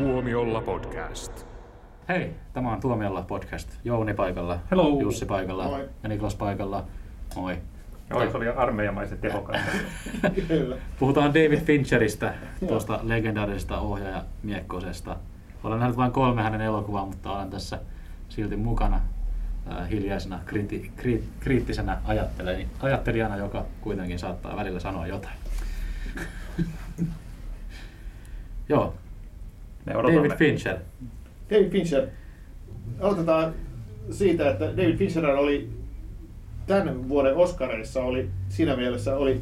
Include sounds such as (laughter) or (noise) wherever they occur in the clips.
Tuomiolla podcast. Hei, tämä on Tuomiolla podcast. Jouni paikalla, Hello. Jussi paikalla Moi. ja Niklas paikalla. Moi. Joo, se oli armeijamaisen tehokasta. (laughs) Kyllä. Puhutaan David Fincheristä, tuosta legendaarisesta ohjaaja Miekkosesta. Olen nähnyt vain kolme hänen elokuvaa, mutta olen tässä silti mukana äh, hiljaisena kriti, kri, kriittisenä ajattelijana, ajattelijana, joka kuitenkin saattaa välillä sanoa jotain. (laughs) Joo, Me odotamme. David Fincher. David Fincher. Aloitetaan siitä, että David Fincher oli tämän vuoden Oscareissa oli siinä mielessä oli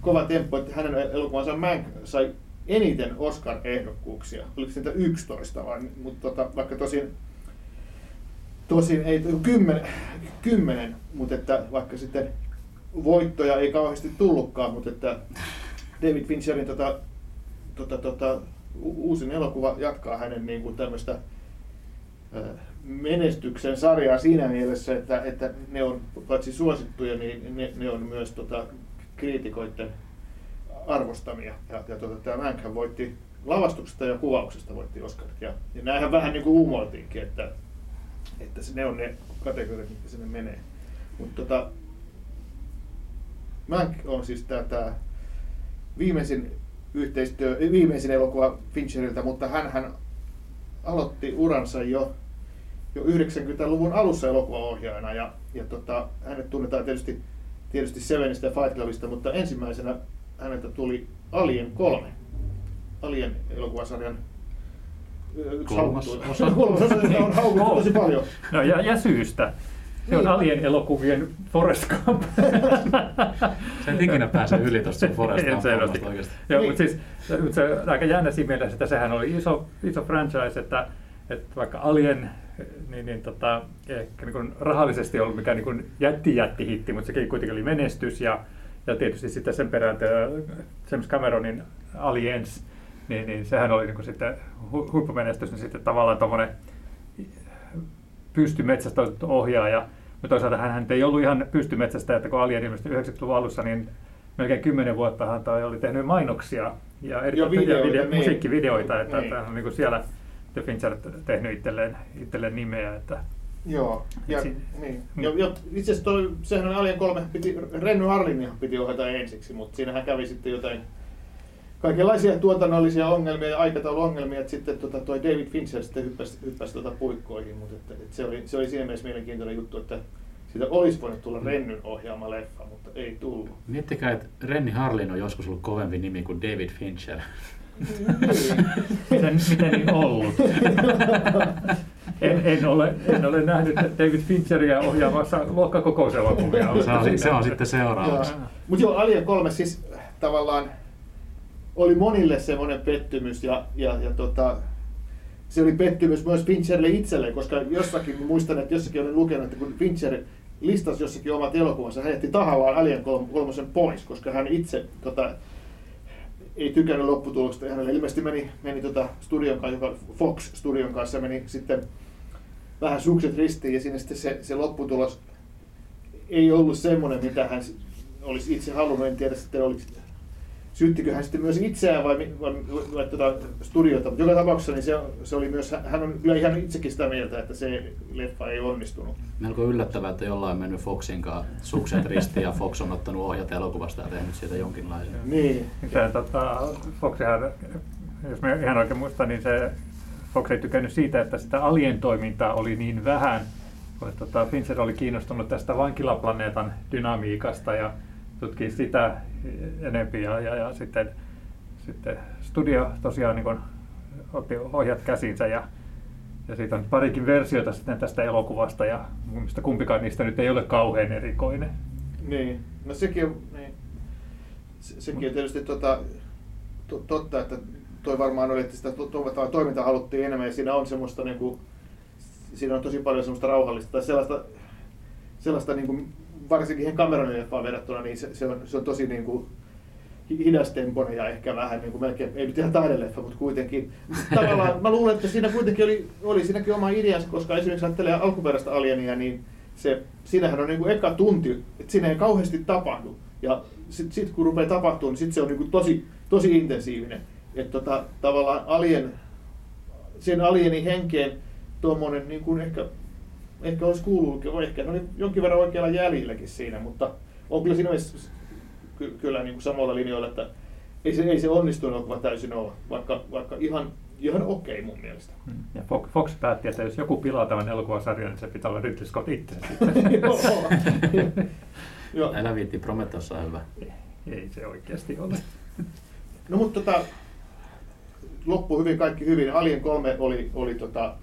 kova temppu, että hänen elokuvansa Mank sai eniten Oscar-ehdokkuuksia. Oliko siitä 11 vai, mutta tota, vaikka tosin, tosin ei kymmenen, kymmenen, mutta että vaikka sitten voittoja ei kauheasti tullutkaan, mutta että David Fincherin tota, tota, tota, uusin elokuva jatkaa hänen niin kuin tämmöistä menestyksen sarjaa siinä mielessä, että, että ne on paitsi suosittuja, niin ne, ne on myös tota, kriitikoiden arvostamia. Ja, ja tota, tämä Mänkhän voitti lavastuksesta ja kuvauksesta voitti Oscarit. Ja, ja näinhän vähän niin kuin uumoiltiinkin, että, että ne on ne kategoriat, mitkä sinne menee. Mutta tota, Mank on siis tämä viimeisin yhteistyö, viimeisin elokuva Fincheriltä, mutta hän aloitti uransa jo, jo 90-luvun alussa elokuvaohjaajana ja, ja tota, hänet tunnetaan tietysti, tietysti Sevenistä ja Fight Clubista, mutta ensimmäisenä häneltä tuli Alien 3. Alien elokuvasarjan Kolmas osa. (laughs) Kolmas osa, on haukuttu tosi paljon. No ja, ja syystä. Se on Niin. Alien elokuvien Forrest Gump. Sä (laughs) et ikinä pääse yli tuosta sun Forrest Gump oikeasti. Joo, Niin. mutta siis mutta se on aika jännä siinä mielessä, että sehän oli iso, iso franchise, että, että vaikka Alien niin, niin tota, ehkä niin kuin rahallisesti ollut mikään niin jätti jätti hitti, mutta sekin kuitenkin oli menestys ja, ja tietysti sitten sen perään tämä James Cameronin Aliens, niin, niin sehän oli niin kuin sitten hu- huippumenestys, niin sitten tavallaan tuommoinen pystymetsästä otettu ohjaaja, mutta toisaalta hän ei ollut ihan pystymetsästä, että kun Alien ilmestyi 90-luvun alussa, niin melkein 10 vuotta hän oli tehnyt mainoksia ja eri Ja videoita, video, niin. musiikkivideoita, että, Niin. on niin siellä The Fincher tehnyt itselleen, itselleen nimeä. Että, Joo, ja, si- niin. Mm. ja, ja itse asiassa toi, sehän on Alien 3, piti, Renny Harlin piti ohjata ensiksi, mutta siinähän kävi sitten jotain kaikenlaisia tuotannollisia ongelmia ja aikatauluongelmia, että sitten tota, toi David Fincher sitten hyppäsi, hyppäsi tota puikkoihin, mutta että, että se, oli, se oli siinä mielessä mielenkiintoinen juttu, että siitä olisi voinut tulla Rennyn ohjaama leffa, mutta ei tullut. Miettikää, että Renny Harlin on joskus ollut kovempi nimi kuin David Fincher. (laughs) miten, miten niin ollut? (laughs) en, en, ole, en ole nähnyt David Fincheria ohjaamassa luokkakokouselokuvia. Se on, se on sitten seuraavaksi. Mutta joo, Alien 3 siis tavallaan oli monille semmoinen pettymys ja, ja, ja tota, se oli pettymys myös Fincherille itselleen, koska jossakin, muistan, että jossakin olen lukenut, että kun Fincher listasi jossakin omat elokuvansa, hän jätti tahallaan Alien 3 pois, koska hän itse tota, ei tykännyt lopputuloksesta. Hänelle ilmeisesti meni, meni tota studion kanssa, Fox Studion kanssa meni sitten vähän sukset ristiin ja siinä sitten se, se lopputulos ei ollut semmoinen, mitä hän olisi itse halunnut. En tiedä sitten, oliko, syyttikö hän sitten myös itseään vai, vai, vai tuota studiota. Mutta joka tapauksessa niin se, se oli myös, hän on kyllä ihan itsekin sitä mieltä, että se leffa ei onnistunut. Melko yllättävää, että jollain on mennyt Foxin kanssa sukset ristiin ja Fox on ottanut ohjata elokuvasta ja tehnyt siitä jonkinlaisen. Niin. Se, tota, Foxihan, jos mä ihan oikein muistan, niin se Fox ei tykännyt siitä, että sitä alien-toimintaa oli niin vähän. kun, Tota, Fincher oli kiinnostunut tästä vankilaplaneetan dynamiikasta ja tutki sitä enempi ja, ja, ja sitten, sitten studio tosiaan niin otti ohjat käsinsä ja, ja siitä on parikin versiota sitten tästä elokuvasta ja mun mielestä kumpikaan niistä nyt ei ole kauhean erikoinen. Niin, no sekin on, niin. Se, sekin on tietysti tota, to, totta, että toi varmaan oli, että sitä to, to, toimintaa haluttiin enemmän ja siinä on semmoista niinku, siinä on tosi paljon semmoista rauhallista tai sellaista, sellaista niinku, varsinkin ihan Cameronin leffaan verrattuna, niin se, se, on, se on tosi niinku, hi- hidastempoinen ja ehkä vähän niin kuin melkein, ei nyt ihan taideleffa, mutta kuitenkin. Tavallaan mä luulen, että siinä kuitenkin oli, oli siinäkin oma ideansa, koska esimerkiksi ajattelee alkuperäistä alienia, niin se, siinähän on niin kuin eka tunti, että siinä ei kauheasti tapahdu. Ja sitten sit, kun rupeaa tapahtumaan, niin sit se on niin kuin tosi, tosi intensiivinen. Että tota, tavallaan Alien sen alienin henkeen tuommoinen niin kuin ehkä, ehkä olisi kuullut, ehkä ne oli jonkin verran oikealla jäljilläkin siinä, mutta on kyllä siinä mielessä ky- kyllä niin kuin samalla linjoilla, että ei se, ei se onnistunut elokuva täysin ole, vaikka, vaikka ihan, ihan okei mun mielestä. Mm. Ja Fox, Fox päätti, että jos joku pilaa tämän elokuvasarjan, niin se pitää olla Ridley Scott itse. (laughs) Joo. Joo. (laughs) Älä viitti, Prometheus on hyvä. ei se oikeasti ole. No mutta tota, loppu hyvin, kaikki hyvin. Alien 3 oli, oli tota,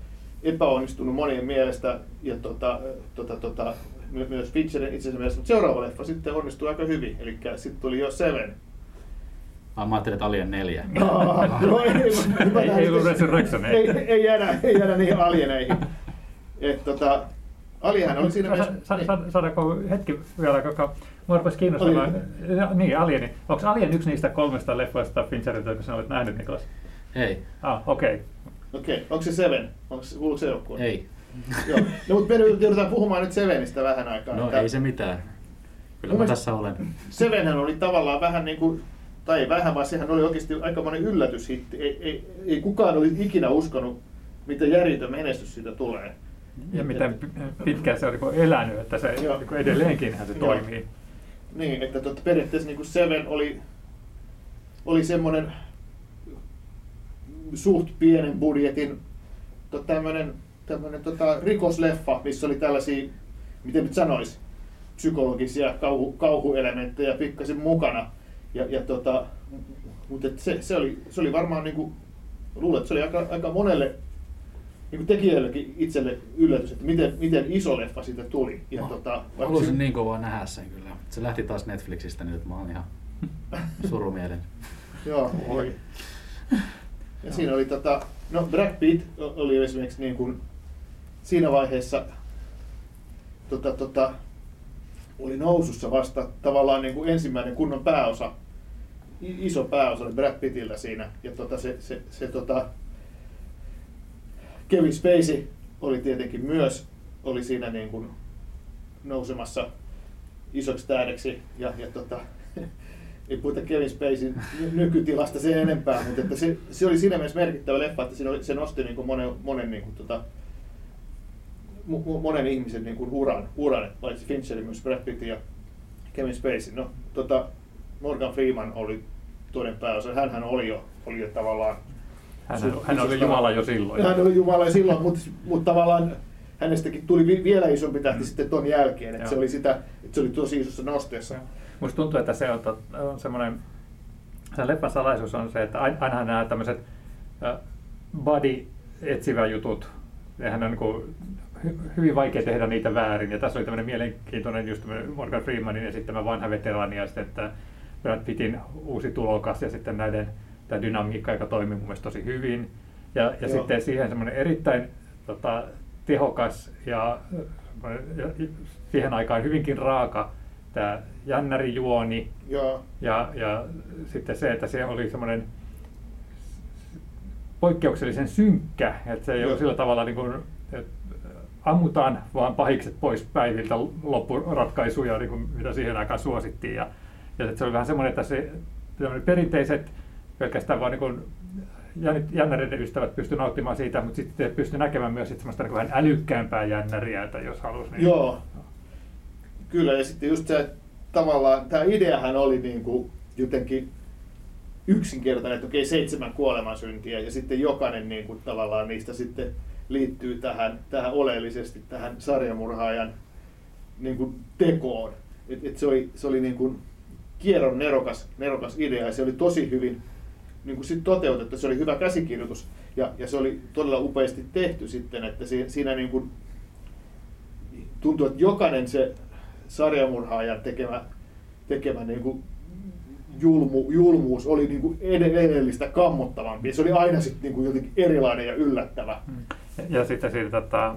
epäonnistunut monien mielestä ja tota, tota, tota, my- myös Fincherin itsensä mielestä, mutta seuraava leffa sitten onnistui aika hyvin, eli sitten tuli jo Seven. Mä ajattelin, että Alien 4. Ah, no ei, Ei- ei ollut Resurrection, ei. ei, ei, jäädä, ei jäädä niihin alieneihin. Et, tota, Alienhän oli siinä mielessä... sa- sa- Saadaanko hetki vielä, koska mua rupesi kiinnostamaan. Ja, Niin, Alieni. Onko Alien yksi niistä kolmesta leffoista Fincherilta, jotka sinä olet nähnyt, Niklas? Ei, Ah, okei. Okei, okay. onko se Seven? Onko se, kuuluuko se joukkueen? ei. (laughs) Joo. No, mutta me joudutaan puhumaan nyt Sevenistä vähän aikaa. No että- ei se mitään. Kyllä Mun mä tässä olen. Sevenhän oli tavallaan vähän niin kuin, tai ei vähän, vaan sehän oli oikeasti aikamoinen yllätyshitti. Ei, ei, ei kukaan olisi ikinä uskonut, mitä järjetön menestys siitä tulee. Ja miten pitkään se on niin elänyt, että se Joo. niin edelleenkin se Joo. toimii. Niin, että totta, periaatteessa niin kuin Seven oli, oli semmoinen suht pienen budjetin to, tämmöinen, tämmöinen tota, rikosleffa, missä oli tällaisia, miten nyt sanoisi, psykologisia kauhu, kauhuelementtejä pikkasen mukana. Ja, ja tota, mutta se, se, oli, se oli varmaan, niin kuin, luulen, että se oli aika, aika monelle niin kuin tekijällekin itselle yllätys, että miten, miten iso leffa siitä tuli. Ja, Mä tota, vaikka Haluaisin se- niin kovaa nähdä sen kyllä. Se lähti taas Netflixistä nyt, että mä oon ihan (laughs) surumielen. Joo. Oi. (laughs) Ja siinä oli tota, no Brad Pitt oli esimerkiksi niin kuin siinä vaiheessa tota, tota, oli nousussa vasta tavallaan niin kuin ensimmäinen kunnon pääosa, iso pääosa oli Brad Pittillä siinä. Ja tota, se, se, se tota, Kevin Spacey oli tietenkin myös, oli siinä niin kuin nousemassa isoksi tähdeksi. Ja, ja tota, (laughs) ei puhuta Kevin Spaceyn ny- nykytilasta sen enempää, mutta että se, se oli siinä mielessä merkittävä leffa, että siinä oli, se nosti niin kuin monen, monen, niin kuin, tota, monen ihmisen niin kuin uran, uran, paitsi Fincherin myös Brad Pitt ja Kevin Spacey. No, tota, Morgan Freeman oli toinen pääosa. Hänhän oli jo, oli jo tavallaan... Hän, su- hän oli Jumala jo silloin. Hän oli Jumala jo silloin, mutta, mutta tavallaan hänestäkin tuli vi- vielä isompi tähti Mm. sitten ton jälkeen. Että se oli sitä, että se oli tosi isossa nosteessa. Musta tuntuu, että se on, tot- on semmoinen, se leffan salaisuus on se, että ain- ainahan nämä tämmöiset body etsivä jutut, nehän on niin kuin hyvin vaikea tehdä niitä väärin. Ja tässä oli tämmöinen mielenkiintoinen just Morgan Freemanin esittämä vanha veteraani ja sitten että Brad Pittin uusi tulokas ja sitten näiden tämä dynamiikka, joka toimii mun mielestä tosi hyvin. Ja, ja Joo. sitten siihen semmoinen erittäin tota, tehokas ja, ja siihen aikaan hyvinkin raaka tämä jännärijuoni Joo. ja, ja sitten se, että se oli semmoinen poikkeuksellisen synkkä, että se ei Joo. ole sillä tavalla niin kuin, että ammutaan vaan pahikset pois päiviltä loppuratkaisuja, niin kuin mitä siihen aikaan suosittiin. Ja, ja se oli vähän semmoinen, että se perinteiset pelkästään vaan niin kuin jännäreiden ystävät pysty nauttimaan siitä, mutta sitten pysty näkemään myös sit semmoista niin vähän älykkäämpää jännäriä, että jos halusi. Niin, Joo. Kyllä, ja sitten just se, tavallaan tämä ideahan oli niin kuin jotenkin yksinkertainen, että okei, seitsemän kuolemansyntiä, ja sitten jokainen niin kuin, tavallaan niistä sitten liittyy tähän, tähän oleellisesti tähän sarjamurhaajan niin kuin, tekoon. Et, et se oli, se oli niin kuin kierron nerokas, nerokas idea, ja se oli tosi hyvin niin kuin sit toteutettu. Se oli hyvä käsikirjoitus, ja, ja se oli todella upeasti tehty sitten, että si- siinä niin kuin, tuntuu, että jokainen se sarjamurhaajan tekemä, tekemä niin kuin julmu, julmuus oli niin kuin ed- edellistä kammottavampi. Se oli aina sitten niin kuin jotenkin erilainen ja yllättävä. Ja, ja sitten siitä tota,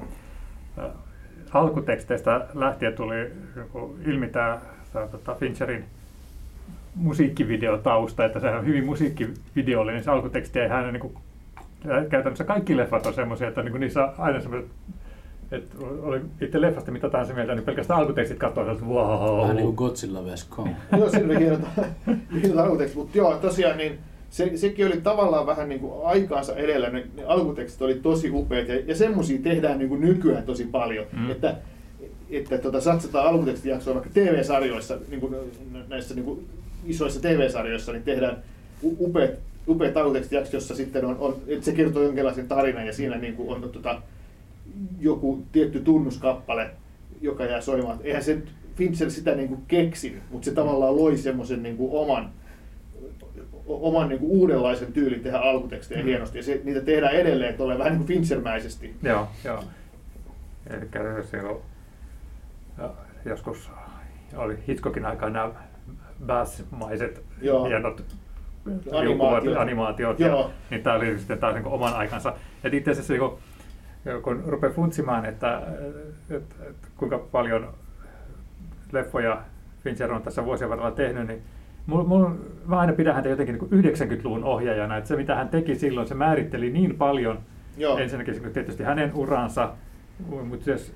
alkuteksteistä lähtien tuli ilmi tämä tota Fincherin musiikkivideotausta, että sehän on hyvin musiikkivideollinen se alkuteksti, ja hän niin kuin, käytännössä kaikki leffat on semmoisia, että niin kuin niissä on aina semmoiset että oli itse leffasta mitä tahansa mieltä, niin pelkästään alkutekstit katsoo, että wow. Vähän niin kuin Godzilla vs. Kong. (laughs) Joo, siinä oli hienot, (laughs) hienot alkutekstit, mutta joo, tosiaan niin se, sekin oli tavallaan vähän niin kuin aikaansa edellä, ne, ne alkutekstit oli tosi upeat, ja, ja semmoisia tehdään niin kuin nykyään tosi paljon, Mm. että, että tota, satsataan alkutekstijaksoa vaikka TV-sarjoissa, niin kuin näissä niin kuin isoissa TV-sarjoissa, niin tehdään upeat, upeat alkutekstijaksot, jossa sitten on, on, että se kertoo jonkinlaisen tarinan, ja siinä niin kuin on tota, joku tietty tunnuskappale, joka jää soimaan. Eihän se Fincher sitä niin kuin keksinyt, mutta se tavallaan loi semmoisen niin kuin oman, oman niin kuin uudenlaisen tyylin tehdä alkutekstejä Mm. hienosti. Ja se, niitä tehdään edelleen tulee vähän niin kuin Finchermäisesti. Joo, joo. Eli silloin ja joskus oli Hitchcockin aikaan nämä bass-maiset hienot Animaatiot. animaatiot, ja, niin tämä oli sitten taas niin oman aikansa. Et itse asiassa kun, kun rupeaa funtsimaan, että, että, että kuinka paljon leffoja Fincher on tässä vuosien varrella tehnyt, niin Mul, mul, mä aina pidän häntä jotenkin niin kuin 90-luvun ohjaajana, että se mitä hän teki silloin, se määritteli niin paljon Joo. ensinnäkin tietysti hänen uransa, mutta myös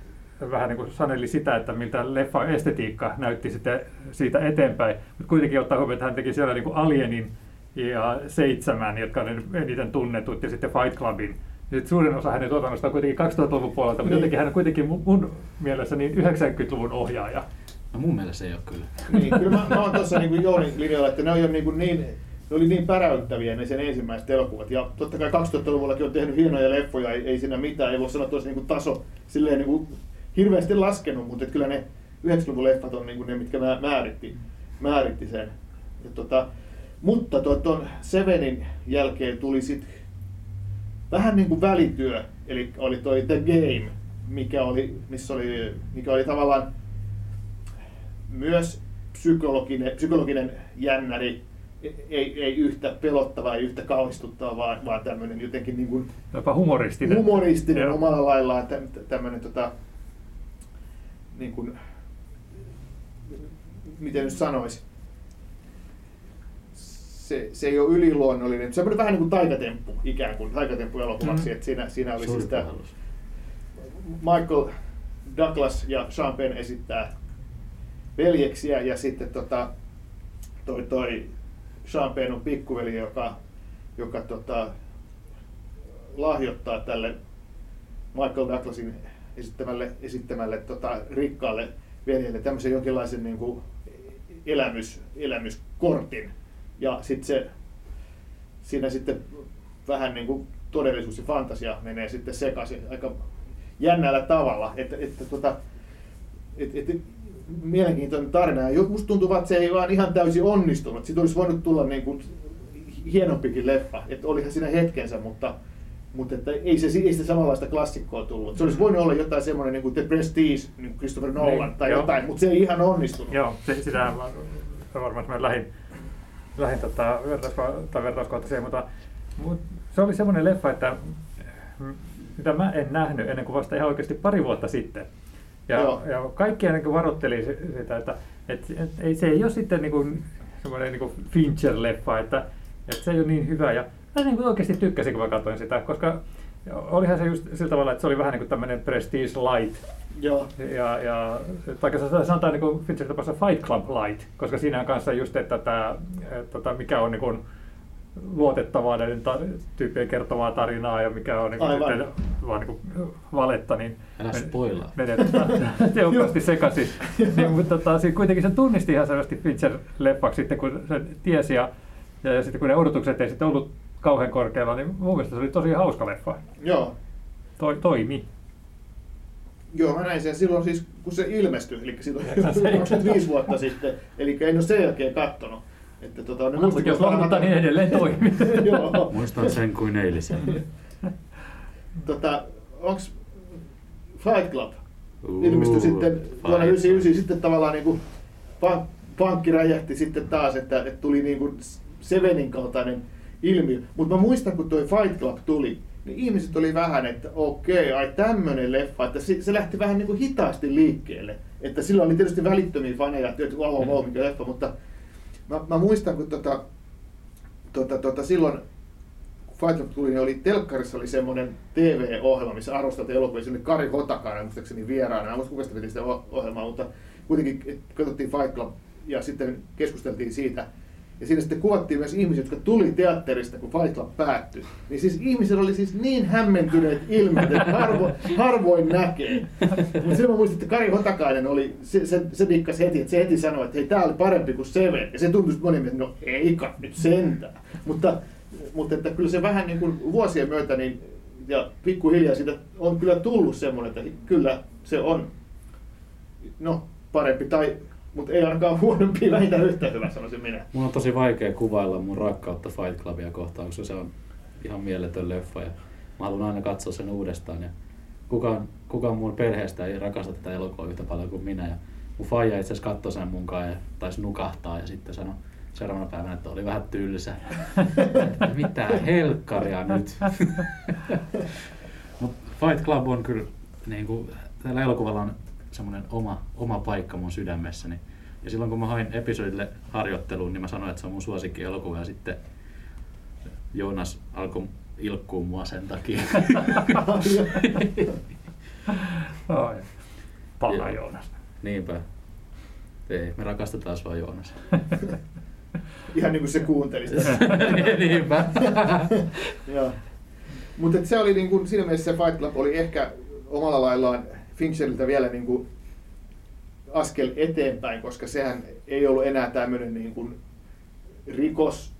vähän niin kuin saneli sitä, että miltä leffa estetiikka näytti sitten siitä eteenpäin. Mutta kuitenkin ottaa huomioon, että hän teki siellä niin kuin Alienin ja Seitsemän, jotka on eniten tunnetut, ja sitten Fight Clubin. Sitten suurin osa hänen tuotannosta on kuitenkin 2000-luvun puolelta, mutta Niin. jotenkin hän on kuitenkin mun, mun mielestä niin 90-luvun ohjaaja. No mun mielestä se ei ole kyllä. Niin, kyllä mä, mä oon tuossa niin Jounin linjalla, että ne on jo niin, kuin niin, ne oli niin päräyttäviä ne sen ensimmäiset elokuvat. Ja totta kai 2000-luvullakin on tehnyt hienoja leffoja, ei, ei siinä mitään, ei voi sanoa, että olisi niin kuin taso silleen niin kuin hirveästi laskenut, mutta että kyllä ne 90-luvun leffat on niin kuin ne, mitkä mä- määritti, määritti sen. Ja tota, mutta tuon Sevenin jälkeen tuli sitten vähän niin kuin välityö, eli oli toi The Game, mikä oli, missä oli, mikä oli tavallaan myös psykologinen, psykologinen jännäri, ei, ei yhtä pelottava, ei yhtä kauhistuttava, vaan, vaan tämmöinen jotenkin niin kuin Jopa humoristinen. humoristinen Joo. omalla laillaan, tä, tämmöinen tota, niin kuin, miten nyt sanoisi, se, se ei ole yliluonnollinen, semmoinen vähän niin kuin taikatemppu ikään kuin, taikatemppu elokuvaksi, Mm. että siinä, siinä oli siis tämä. Michael Douglas ja Sean Penn esittää veljeksiä ja sitten tota, toi, toi Sean Penn on pikkuveli, joka, joka tota, lahjoittaa tälle Michael Douglasin esittämälle, esittämälle tota, rikkaalle veljelle tämmöisen jonkinlaisen niin kuin elämys, elämyskortin. Ja sitten se, siinä sitten vähän niin kuin todellisuus ja fantasia menee sitten sekaisin aika jännällä tavalla. Että, että tota, et, et, mielenkiintoinen tarina. Ja musta tuntuu, että se ei vaan ihan täysin onnistunut. Siitä olisi voinut tulla niin kuin hienompikin leffa. Että olihan siinä hetkensä, mutta, mutta että ei, se, ei sitä samanlaista klassikkoa tullut. Se olisi voinut olla jotain semmoinen niin kuin The Prestige, niin kuin Christopher Nolan Niin, tai joo. jotain, mutta se ei ihan onnistunut. Joo, se, sitä varmaan lähin, lähin tota, vertausko, tai vertauskohta siihen, mutta, mutta se oli semmoinen leffa, että mm, mitä mä en nähnyt ennen kuin vasta ihan oikeasti pari vuotta sitten. Ja, Joo. ja kaikki ennen kuin varoitteli sitä, että et, et, ei, se ei ole sitten niin kuin, semmoinen niin kuin Fincher-leffa, että, että se ei ole niin hyvä. Ja mä niin kuin oikeasti tykkäsin, kun mä katsoin sitä, koska olihan se just sillä tavalla, että se oli vähän niin kuin tämmöinen Prestige Light Joo. ja, ja tai se sanotaan niin kuin Fincher tapauksessa Fight Club Light, koska siinä on kanssa just, että tämä, että mikä on niin kuin luotettavaa näiden ta- tyyppien kertovaa tarinaa ja mikä on niin kuin Aivan. sitten vaan niin kuin valetta, niin Älä spoilaa. menee tota (laughs) tehokkaasti sekaisin. (laughs) niin, mutta tota, siinä kuitenkin se tunnisti ihan selvästi Fincher-leffaksi sitten, kun se tiesi ja, ja, ja sitten kun ne odotukset ei sitten ollut kauhean korkealla, niin mun mielestä se oli tosi hauska leffa. Joo. Toi, toimi. Joo, mä näin sen silloin siis, kun se ilmestyi, eli silloin Ja se- 25 vuotta sitten, eli en ole sen jälkeen kattonut. Että tota, ne No, mutta jos lohdutaan, niin edelleen toimii. (laughs) Joo. Muistan sen kuin eilisen. (laughs) tota, onks Fight Club Uu, ilmestyi sitten vuonna Fight 99 sitten tavallaan niin kuin pank, pankki räjähti sitten taas, että, että tuli niin kuin Sevenin kaltainen ilmiö. Mutta mä muistan, kun toi Fight Club tuli, niin ihmiset oli vähän, että okei, ai tämmönen leffa, että se, se lähti vähän niin kuin hitaasti liikkeelle. Että sillä oli tietysti välittömiä faneja, että wow, wow, wow, mikä leffa, mutta mä, mä muistan, kun tota, tota, tota, silloin Fight Club tuli, niin oli, telkkarissa oli semmoinen TV-ohjelma, missä arvosteltiin elokuvia, sinne Kari Hotakainen muistaakseni vieraana. Mä en muista kuka veti sitä ohjelmaa, mutta kuitenkin katsottiin Fight Club ja sitten keskusteltiin siitä. Ja siinä sitten kuvattiin myös ihmisiä, jotka tuli teatterista, kun Fight Club päättyi. Niin siis ihmisillä oli siis niin hämmentyneet ilmeet, että harvo, harvoin näkee. Mutta silloin muistin, että Kari Hotakainen oli, se, se, se heti, että se heti sanoi, että hei, tää oli parempi kuin Seven. Ja se tuntui moni että no eikä nyt sentään. Mutta, mutta että kyllä se vähän niin kuin vuosien myötä, niin, ja pikkuhiljaa siitä on kyllä tullut semmoinen, että kyllä se on no, parempi tai mutta ei ainakaan huonompi, vähintään yhtä hyvä, sanoisin minä. Mun on tosi vaikea kuvailla mun rakkautta Fight Clubia kohtaan, koska se on ihan mieletön leffa ja mä haluan aina katsoa sen uudestaan. Ja kukaan, kukaan mun perheestä ei rakasta tätä elokuvaa yhtä paljon kuin minä. Ja mun faija itse asiassa katsoi sen mukaan ja taisi nukahtaa ja sitten sanoi seuraavana päivänä, että oli vähän tylsä. (laughs) Mitä helkkaria nyt. (laughs) Mut Fight Club on kyllä, niin kuin, tällä elokuvalla on semmoinen oma, oma paikka mun sydämessäni. Ja silloin kun mä hain episodille harjoitteluun, niin mä sanoin, että se on mun suosikki elokuva ja sitten Joonas alkoi ilkkuu mua sen takia. (laughs) Ai. Paha Joonas. Niinpä. Ei, me rakastetaan sua Joonas. (laughs) Ihan (laughs) niin kuin se kuunteli sitä. Niinpä. Mutta se oli niin kuin, siinä mielessä se Fight Club oli ehkä omalla laillaan Fincheriltä vielä niin kuin askel eteenpäin, koska sehän ei ollut enää tämmöinen niin kuin rikos,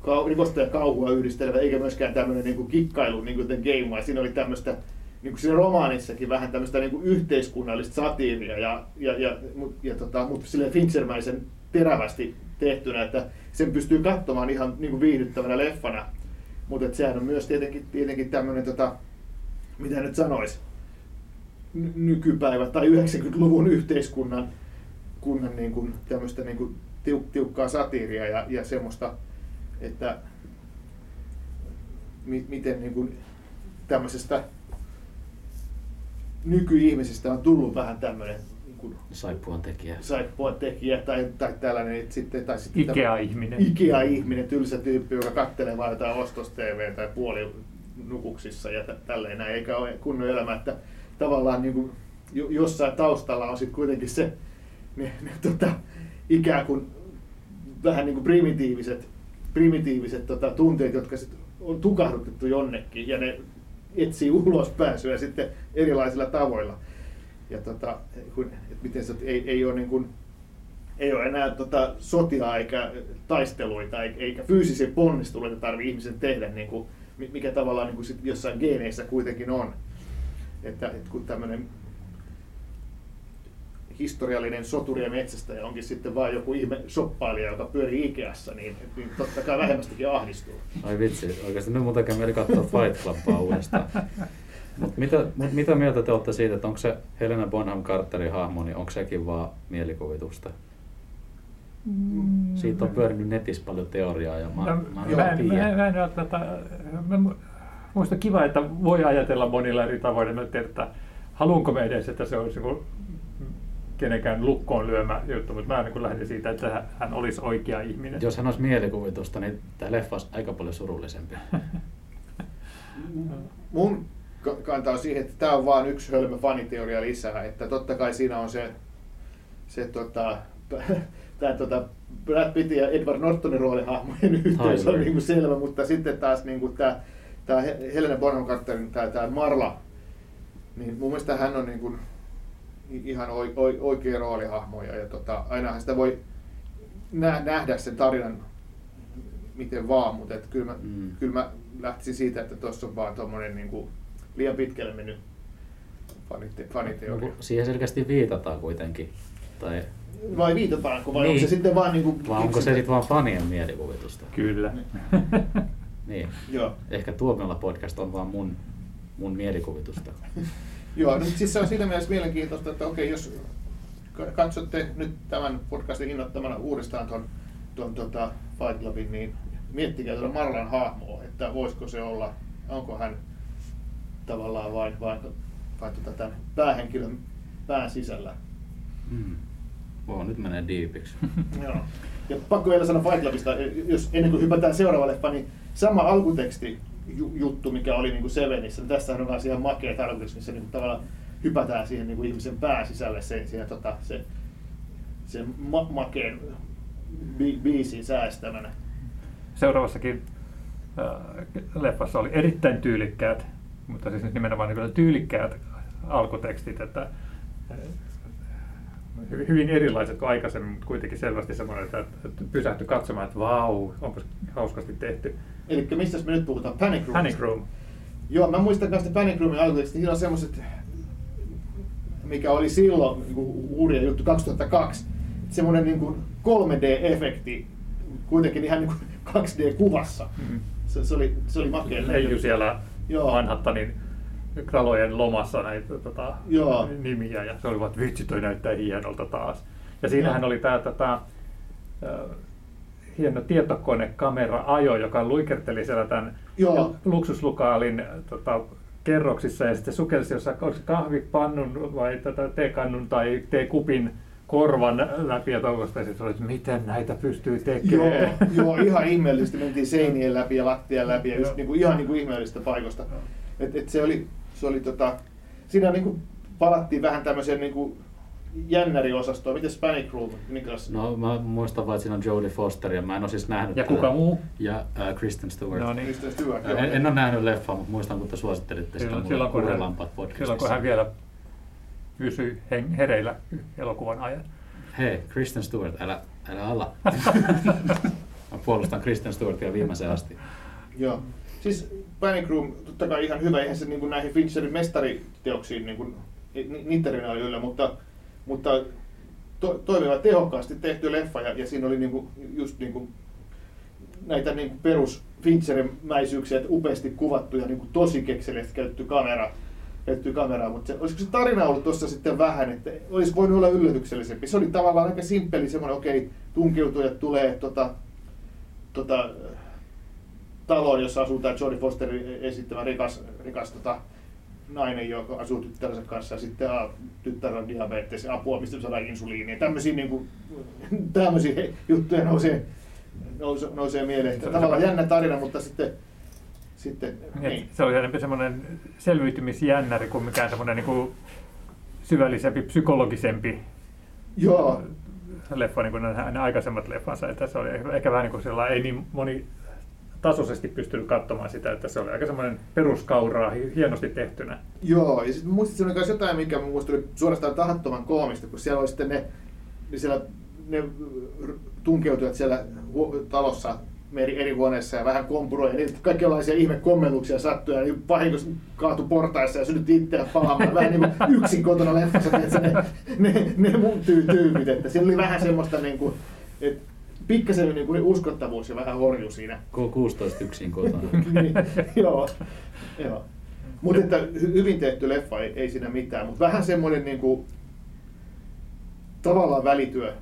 kau, rikosta ja kauhua yhdistelevä, eikä myöskään tämmöinen niin kuin kikkailu, niin kuin The Game, vaan siinä oli tämmöistä, niin kuin siinä romaanissakin vähän tämmöistä niin kuin yhteiskunnallista satiiria, ja, ja, ja, ja, tota, mutta silleen Finchermäisen terävästi tehtynä, että sen pystyy katsomaan ihan niin kuin viihdyttävänä leffana, mutta sehän on myös tietenkin, tietenkin tämmöinen, tota, mitä nyt sanoisi, nykypäivä tai 90-luvun yhteiskunnan kunnan niin kuin, tämmöistä niin kuin tiuk, tiukkaa satiiria ja, ja semmoista, että mi, miten niin kuin, tämmöisestä nykyihmisistä on tullut vähän tämmöinen niin kuin, Saippuan tekijä. Saippuan tekijä tai, tai tällainen, että sitten, tai sitten Ikea-ihminen. Ikea-ihminen, tylsä tyyppi, joka kattelee vain jotain ostos TV tai puoli nukuksissa ja tälleen näin, eikä ole kunnon elämä, että tavallaan niin kuin jossain taustalla on sitten kuitenkin se ne, ne, tota, ikään kuin vähän niin kuin primitiiviset, primitiiviset tota, tunteet, jotka sit on tukahdutettu jonnekin ja ne etsii ulospääsyä sitten erilaisilla tavoilla. Ja tota, kun, et miten se, ei, ei ole niin kuin, ei ole enää tota, sotia eikä taisteluita eikä fyysisiä ponnisteluita tarvitse ihmisen tehdä, niin kuin, mikä tavallaan niin kuin sit jossain geeneissä kuitenkin on että, että kun tämmöinen historiallinen soturi ja metsästäjä onkin sitten vain joku ihme shoppailija, joka pyörii Ikeassa, niin, niin totta kai vähemmästäkin ahdistuu. Ai vitsi, oikeasti nyt muutenkin mieli katsoa Fight Clubaa uudestaan. Mut mitä, mut mitä mieltä te olette siitä, että onko se Helena Bonham Carterin hahmo, niin onko sekin vaan mielikuvitusta? Mm. Siitä on pyörinyt netissä paljon teoriaa ja mä, no, mä, mä, mä, en, mä, mä, en, tota, mä, Minusta kiva, että voi ajatella monilla eri tavoin, että, että haluanko me edes, että se olisi niin kenenkään lukkoon lyömä juttu, mutta mä niin lähdin siitä, että hän olisi oikea ihminen. Jos hän olisi mielikuvitusta, niin tämä leffa olisi aika paljon surullisempi. (laughs) Mun kanta on siihen, että tämä on vain yksi hölmö faniteoria lisää, että totta kai siinä on se, se tota, (laughs) tämä tota, Brad Pitt ja Edward Nortonin roolihahmojen yhteys on niin kuin selvä, mutta sitten taas niin kuin tämä tämä Helena Bonham Carterin tämä, tämä Marla, niin mun mielestä hän on niin kuin ihan oikea roolihahmo ja, ja tota, ainahan sitä voi nähdä sen tarinan miten vaan, mutta että kyllä, mä, mm. kyllä mä lähtisin siitä, että tuossa on vaan tuommoinen niin kuin liian pitkälle mennyt fanite, faniteoria. No, siihen selkeästi viitataan kuitenkin. Tai... Vai viitataanko, vai niin. onko se sitten vaan niin kuin... Vai onko se sitten vaan fanien mielikuvitusta? Kyllä. (laughs) Niin. Joo. Ehkä Tuomiolla podcast on vaan mun, mun mielikuvitusta. (laughs) Joo, no, siis se on siinä mielessä mielenkiintoista, että okei, jos katsotte nyt tämän podcastin innoittamana uudestaan tuon ton, tota Fight Clubin, niin miettikää tuota Marlan hahmoa, että voisiko se olla, onko hän tavallaan vain, vain, vain tuota tämän päähenkilön pään sisällä. Mm. Wow, nyt menee diipiksi. Joo. Ja pakko vielä sanoa Fight Clubista, jos ennen kuin hypätään seuraavalle niin sama alkuteksti juttu, mikä oli niin kuin Sevenissä, tässä on myös ihan makea alkuteksti, missä niin kuin tavallaan hypätään siihen niin kuin ihmisen pääsisälle se, siihen, tota, se, se ma- makeen bi- biisin säästämänä. Seuraavassakin äh, leffassa oli erittäin tyylikkäät, mutta siis nimenomaan niin tyylikkäät alkutekstit, että äh, hy- hyvin erilaiset kuin aikaisemmin, mutta kuitenkin selvästi semmoinen, että, että pysähtyi katsomaan, että vau, onpas hauskasti tehty. Eli mistä me nyt puhutaan? Panic Room. Panic Room. Joo, mä muistan myös Panic Roomin alkutekstit. Siinä on semmoiset, mikä oli silloin niin kuin hurja juttu 2002, semmoinen niin kuin 3D-efekti, kuitenkin ihan niin kuin 2D-kuvassa. Mhm. Se, se, oli, se oli makea. Leiju siellä Joo. Manhattanin talojen lomassa näitä tota, Joo. nimiä ja se oli vaan, että vitsi toi näyttää hienolta taas. Ja siinähän Joo. oli tämä tota, hieno tietokonekamera-ajo, joka luikerteli siellä tämän Joo. luksuslukaalin tota, kerroksissa ja sitten sukelsi jossain kahvipannun vai tätä teekannun tai teekupin korvan läpi ja tuollaista. Ja sitten oli, että miten näitä pystyy Joo, tekemään. joo, ihan (laughs) ihmeellisesti mentiin seinien läpi ja lattian läpi ja just Joo. niin kuin, ihan niin kuin ihmeellisistä paikoista. Et, et se oli, se oli tota, siinä niin kuin palattiin vähän tämmöiseen niin kuin jännäriosastoon. Miten Panic Room, Niklas? No mä muistan vaan, että siinä on Jodie Foster ja mä en ole siis nähnyt Ja tätä. kuka muu? Ja äh, Kristen Stewart. No niin. Kristen Stewart, joo. En, en ole nähnyt leffaa, mutta muistan, kun te suosittelitte sitä Silloin, mulle silloin, kun hän, podcastissa. silloin kun hän vielä pysyi hen- hereillä elokuvan ajan. Hei, Kristen Stewart, älä, älä ala. (laughs) mä puolustan Kristen Stewartia viimeiseen asti. Joo. Siis Panic Room, totta kai ihan hyvä, eihän se niin kuin näihin Fincherin mestariteoksiin niin kuin, ni- niitä rinnalla yllä, mutta, mutta to, toimiva tehokkaasti tehty leffa ja, ja siinä oli niin kuin, just niin kuin, näitä niin kuin perus Fincherin mäisyyksiä, että upeasti kuvattu ja niin kuin tosi kekseliästi käytetty kamera, käytetty kamera, mutta se, olisiko se tarina ollut tuossa sitten vähän, että olisi voinut olla yllätyksellisempi. Se oli tavallaan aika simppeli, semmoinen okei, okay, tunkeutujat tulee tota, tota, taloon, jossa asuu tämä Jodie Fosterin esittämä rikas, rikas tota, nainen, joka asuu tyttärensä kanssa, ja sitten a, tyttär on diabetes, ja apua, mistä saadaan insuliinia. Tämmöisiä, niin kuin, (laughs) tämmöisiä juttuja nousee, nousee, nousee mieleen. Että tavallaan jännä tarina, mutta sitten, sitten Niin. niin. Se oli enemmän semmoinen selviytymisjännäri kuin mikään semmoinen niin kuin syvällisempi, psykologisempi Joo, leffa, niin kuin nämä aikaisemmat leffansa. Että se oli ehkä- vähän niin kuin sillä ei niin moni tasoisesti pystynyt katsomaan sitä, että se oli aika semmoinen peruskauraa hi- hienosti tehtynä. Joo, ja sitten muistin, myös jotain, mikä mun mielestä suorastaan tahattoman koomista, kun siellä oli sitten ne, niin siellä ne tunkeutujat siellä talossa eri, eri huoneissa ja vähän kompuroi, niitä kaikenlaisia ihmekommelluksia sattui, ja niin vahingossa kaatui portaissa ja synnytti itseään palaamaan. Vähän niin kuin yksin kotona leffassa, että ne, ne, ne mun tyy, tyypit, että siellä oli vähän semmoista niin kuin, että pikkasen niin kuin uskottavuus ja vähän horju siinä. K16 yksin kotona. (laughs) niin, joo, joo. Mutta että hy- hyvin tehty leffa, ei, ei siinä mitään, mutta vähän semmoinen niinku, tavallaan välityö.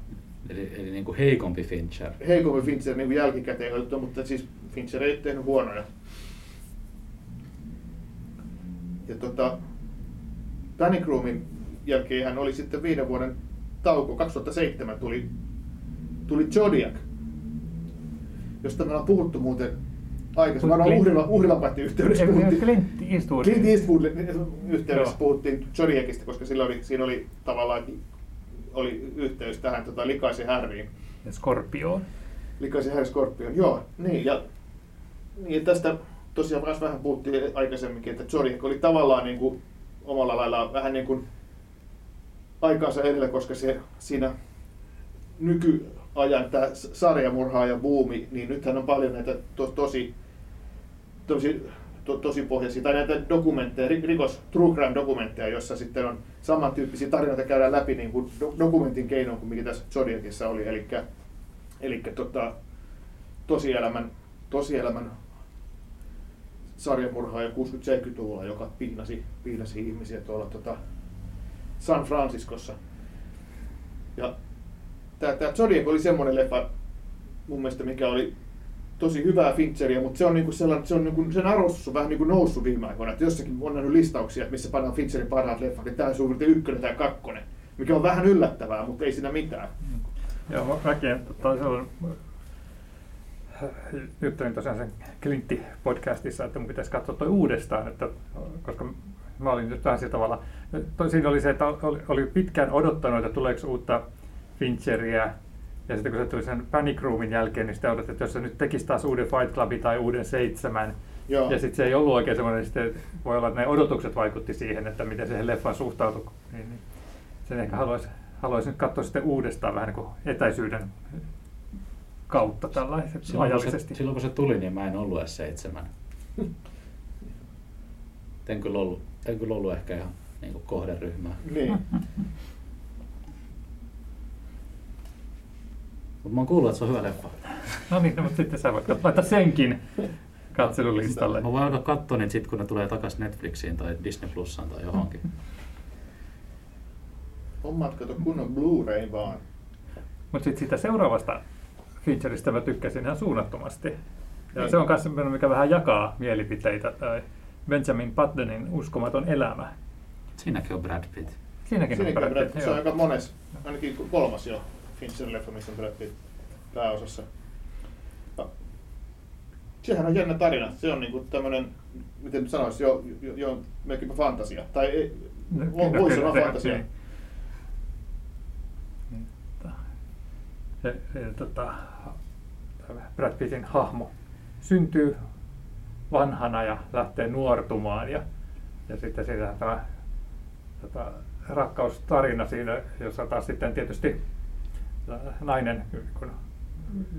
eli, eli niin kuin heikompi Fincher. Heikommin Fincher niin jälkikäteen katsottu, mutta siis Fincher ei tehnyt huonoja. Ja tota, Panic Roomin jälkeen hän oli sitten viiden vuoden tauko. 2007 tuli, tuli Zodiac, josta me ollaan puhuttu muuten aikaisemmin. Varmaan Clint- uhrila, uhrilapatti yhteydessä Ei, puhuttiin. Clint Eastwood. Clint Eastwood yhteydessä Joo. puhuttiin Zodiacista, koska sillä oli, siinä oli tavallaan oli yhteys tähän tota, likaisen härriin. Ja Scorpio. Likaisen härri Scorpion, joo. Niin, ja, niin, tästä tosiaan myös vähän puhuttiin aikaisemminkin, että Zodiac oli tavallaan niin kuin, omalla lailla vähän niin kuin aikaansa edellä, koska se siinä nykyajan tämä sarjamurhaaja buumi, niin nythän on paljon näitä to, tosi, tosi, to, tosi pohjaisia, tai näitä dokumentteja, ri- rikos, true crime dokumentteja, jossa sitten on samantyyppisiä tarinoita käydään läpi niin kuin do, dokumentin keinoin kuin mikä tässä Zodiacissa oli, eli, eli tota, tosielämän, tosielämän sarjamurhaaja 60-70-luvulla, joka piinasi, piinasi ihmisiä tuolla tota, San Franciscossa. Ja tämä, tämä Zodiac oli semmoinen leffa mun mielestä, mikä oli tosi hyvää Fincheria, mutta se on, niinku sellainen, se on niinku, sen arvostus on vähän niinku noussut viime aikoina. Että jossakin on nähnyt listauksia, että missä pannaan Fincherin parhaat leffat, niin tämä on suurin ykkönen tai kakkonen, mikä on vähän yllättävää, mutta ei siinä mitään. Joo, mäkin silloin juttelin tosiaan sen Clintti-podcastissa, että mun pitäisi katsoa toi uudestaan, että, koska mä olin nyt vähän sillä tavalla, siinä oli se, että oli, oli pitkään odottanut, että tuleeko uutta Fincheria, Ja sitten kun se tuli sen Panic Roomin jälkeen, niin sitten odotettiin, että jos se nyt tekisi taas uuden Fight Clubin tai uuden seitsemän, Joo. ja sitten se ei ollut oikein semmoinen, niin sitten voi olla, että ne odotukset vaikutti siihen, että miten se siihen leffaan suhtautui. Niin, niin. Sen ehkä haluaisi, haluaisi nyt katsoa sitten uudestaan vähän niin kuin etäisyyden kautta tällaisesti Silloin kun, se, ajallisesti. silloin kun se tuli, niin mä en ollut edes seitsemän. (laughs) En kyllä ollut, en kyllä ollut ehkä ihan niin kuin kohderyhmää. Niin. (laughs) Mutta mä oon kuullut, että se on hyvä leffa. No niin, no, mutta sitten sä voit laittaa senkin katselulistalle. Mä voin alkaa katsoa niitä sit, kun ne tulee takaisin Netflixiin tai Disney Plusaan tai johonkin. Hommat kato kunnon Blu-ray vaan. Mutta sitten siitä seuraavasta featureista mä tykkäsin ihan suunnattomasti. Ja Niin. se on myös semmoinen, mikä vähän jakaa mielipiteitä. Tai Benjamin Buttonin Uskomaton elämä. Siinäkin on Brad Pitt. Siinäkin, Siinäkin on on Brad Pitt. Se on aika mones, ainakin kolmas jo Fincher-leffa, missä on Brad pääosassa. Ja Sehän on jännä tarina. Se on niinku tämmönen, miten nyt sanoisi, jo, jo, jo melkeinpä fantasia. Tai ei, No, vo- kyllä, voisi kyllä, olla se- fantasia. niin. Se, se, tota, Brad Pittin hahmo syntyy vanhana ja lähtee nuortumaan ja, ja sitten siinä tämä tota, rakkaustarina siinä, jossa taas sitten tietysti nainen, kun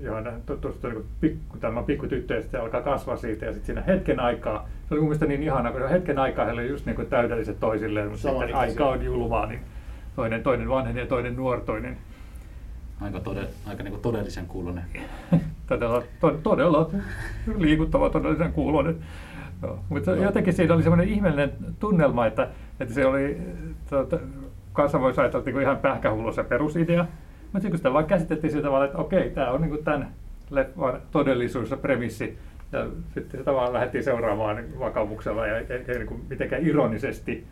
johon tutustuu niin pikku, tämä pikkutyttö ja sitten alkaa kasvaa siitä ja sitten siinä hetken aikaa, se oli mun mielestä niin ihana, kun hetken aikaa he olivat just niin kuin täydelliset toisilleen, mutta sitten Samanikäisiä. aika on julmaa, niin toinen, toinen vanhenee ja toinen nuortoinen. Aika, tode, aika niin kuin todellisen kuulonen. (laughs) Todella, to, todella liikuttava, todellisen kuulonen. Joo. Mutta Joo. jotenkin siinä oli semmoinen ihmeellinen tunnelma, että, että se oli, tuota, kanssa voisi ajatella että ihan pähkähullu se perusidea, mutta sitten kun sitä vaan käsitettiin sillä tavalla, että okei, tämä on niin tämän leffan todellisuus ja premissi, ja sitten sitä vaan lähdettiin seuraamaan vakaumuksella ja eikä niin kuin mitenkään ironisesti,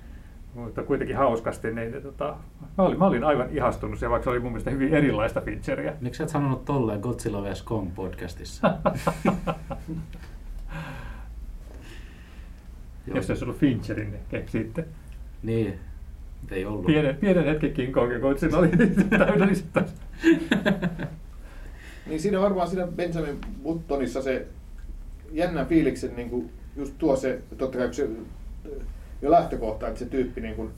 mutta kuitenkin hauskasti, niin tota, mä, olin, mä olin aivan ihastunut siihen, vaikka se oli mun mielestä hyvin erilaista Fincheria. Miksi sä et sanonut tolleen Godzilla vs. Kong podcastissa? (laughs) Jos se olisi ollut Fincherin, niin keksitte. Niin, ei ollut. Pienen, pienen hetken King Kongin, kun siinä oli (laughs) täydelliset Niin siinä varmaan siinä Benjamin Buttonissa se jännän fiiliksen niin kuin just tuo se, totta kai se jo lähtökohta, että se tyyppi niin kuin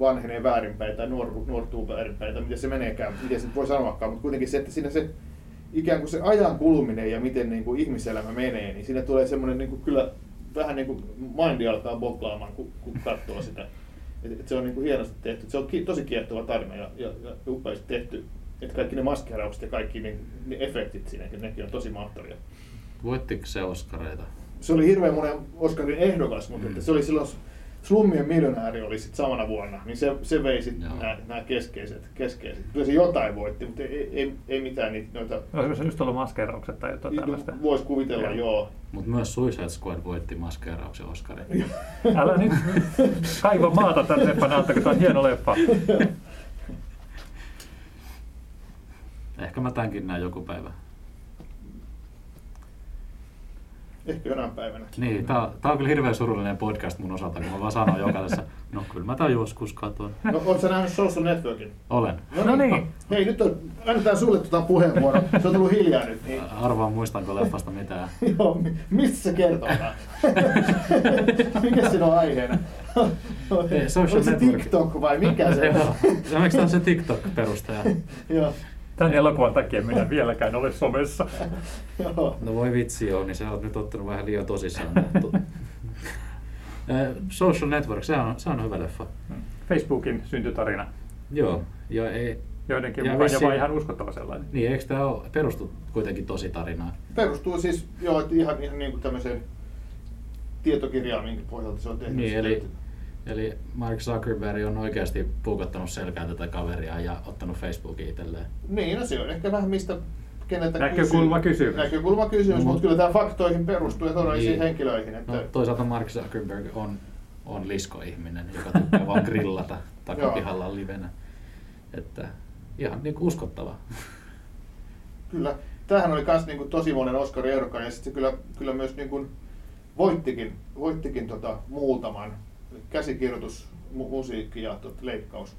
vanhenee väärinpäin tai nuor, nuortuu väärinpäin tai miten se meneekään, miten se voi sanoakaan, mutta kuitenkin se, että siinä se ikään kuin se ajan kuluminen ja miten niin kuin ihmiselämä menee, niin siinä tulee semmoinen niin kuin kyllä vähän niin kuin mindi alkaa boklaamaan, kun, kun katsoo sitä. Et, et se on niin kuin hienosti tehty. Se on ki, tosi kiehtova tarina ja, ja, ja upeasti tehty. Että kaikki ne maskeraukset ja kaikki ne, ne efektit siinäkin, nekin on tosi mahtavia. Voittiko se Oskareita? Se oli hirveän monen Oscarin ehdokas, mutta Mm. että se oli silloin Slummien miljonääri oli sit samana vuonna, niin se, se vei sitten nämä, keskeiset, keskeiset. Kyllä se jotain voitti, mutta ei, ei, ei mitään niitä noita, Olisiko se just ollut maskeraukset tai jotain tällaista? voisi kuvitella, Joo. joo. Mutta myös Suicide Squad voitti maskeerauksen Oscarin. (laughs) Älä nyt kaiva maata tämän leffan alta, kun tämä on hieno leffa. Ehkä mä tämänkin näen joku päivä. Ehkä jonain päivänä. Niin, tää, tää on kyllä hirveän surullinen podcast mun osalta, kun mä vaan sanon jokaisessa, no kyllä mä tän joskus katon. No, oletko sä nähnyt Social Networkin? Olen. No niin. Hei, nyt on, annetaan sulle tuota puheenvuoro. Se on tullut hiljaa nyt. Niin. Arvaan muistanko leffasta mitään. (laughs) Joo, mi- mistä se kertoo? (laughs) mikä siinä on aiheena? Ei, Social Oliko se Network. TikTok vai mikä se (laughs) on? Ja miksi tää on se TikTok-perustaja? Joo. Tämän elokuvan takia minä (laughs) vieläkään ole somessa. No voi vitsi joo, niin sä oot nyt ottanut vähän liian tosissaan. (laughs) Social Network, se on, se on hyvä leffa. Facebookin syntytarina. Joo, ja ei, Joidenkin Ja mukaan vissiin- jopa ihan uskottava sellainen. niin eikö tämä ole, perustu kuitenkin tosi tarinaan? Perustuu siis joo, ihan, ihan niin kuin tämmöiseen tietokirjaan, minkä pohjalta se on tehty. Niin, eli, eli Mark Zuckerberg on oikeasti puukottanut selkään tätä kaveria ja ottanut Facebookin itselleen. Niin, no se on ehkä vähän mistä keneltä Näkökulmakysymys. kysyy. Näkökulmakysymys, No, mutta mut- kyllä tämä faktoihin perustuu ja todellisiin Niin. henkilöihin. Että, No, toisaalta Mark Zuckerberg on, on liskoihminen, joka tykkää vaan grillata (laughs) takapihalla livenä. Että ihan niin uskottava. (laughs) Kyllä. Tämähän oli myös niin tosi monen Oscar ehdokkaan ja sitten se kyllä, kyllä myös niin kuin voittikin, voittikin tota muutaman. Käsikirjoitus, mu- musiikki ja tot, leikkaus.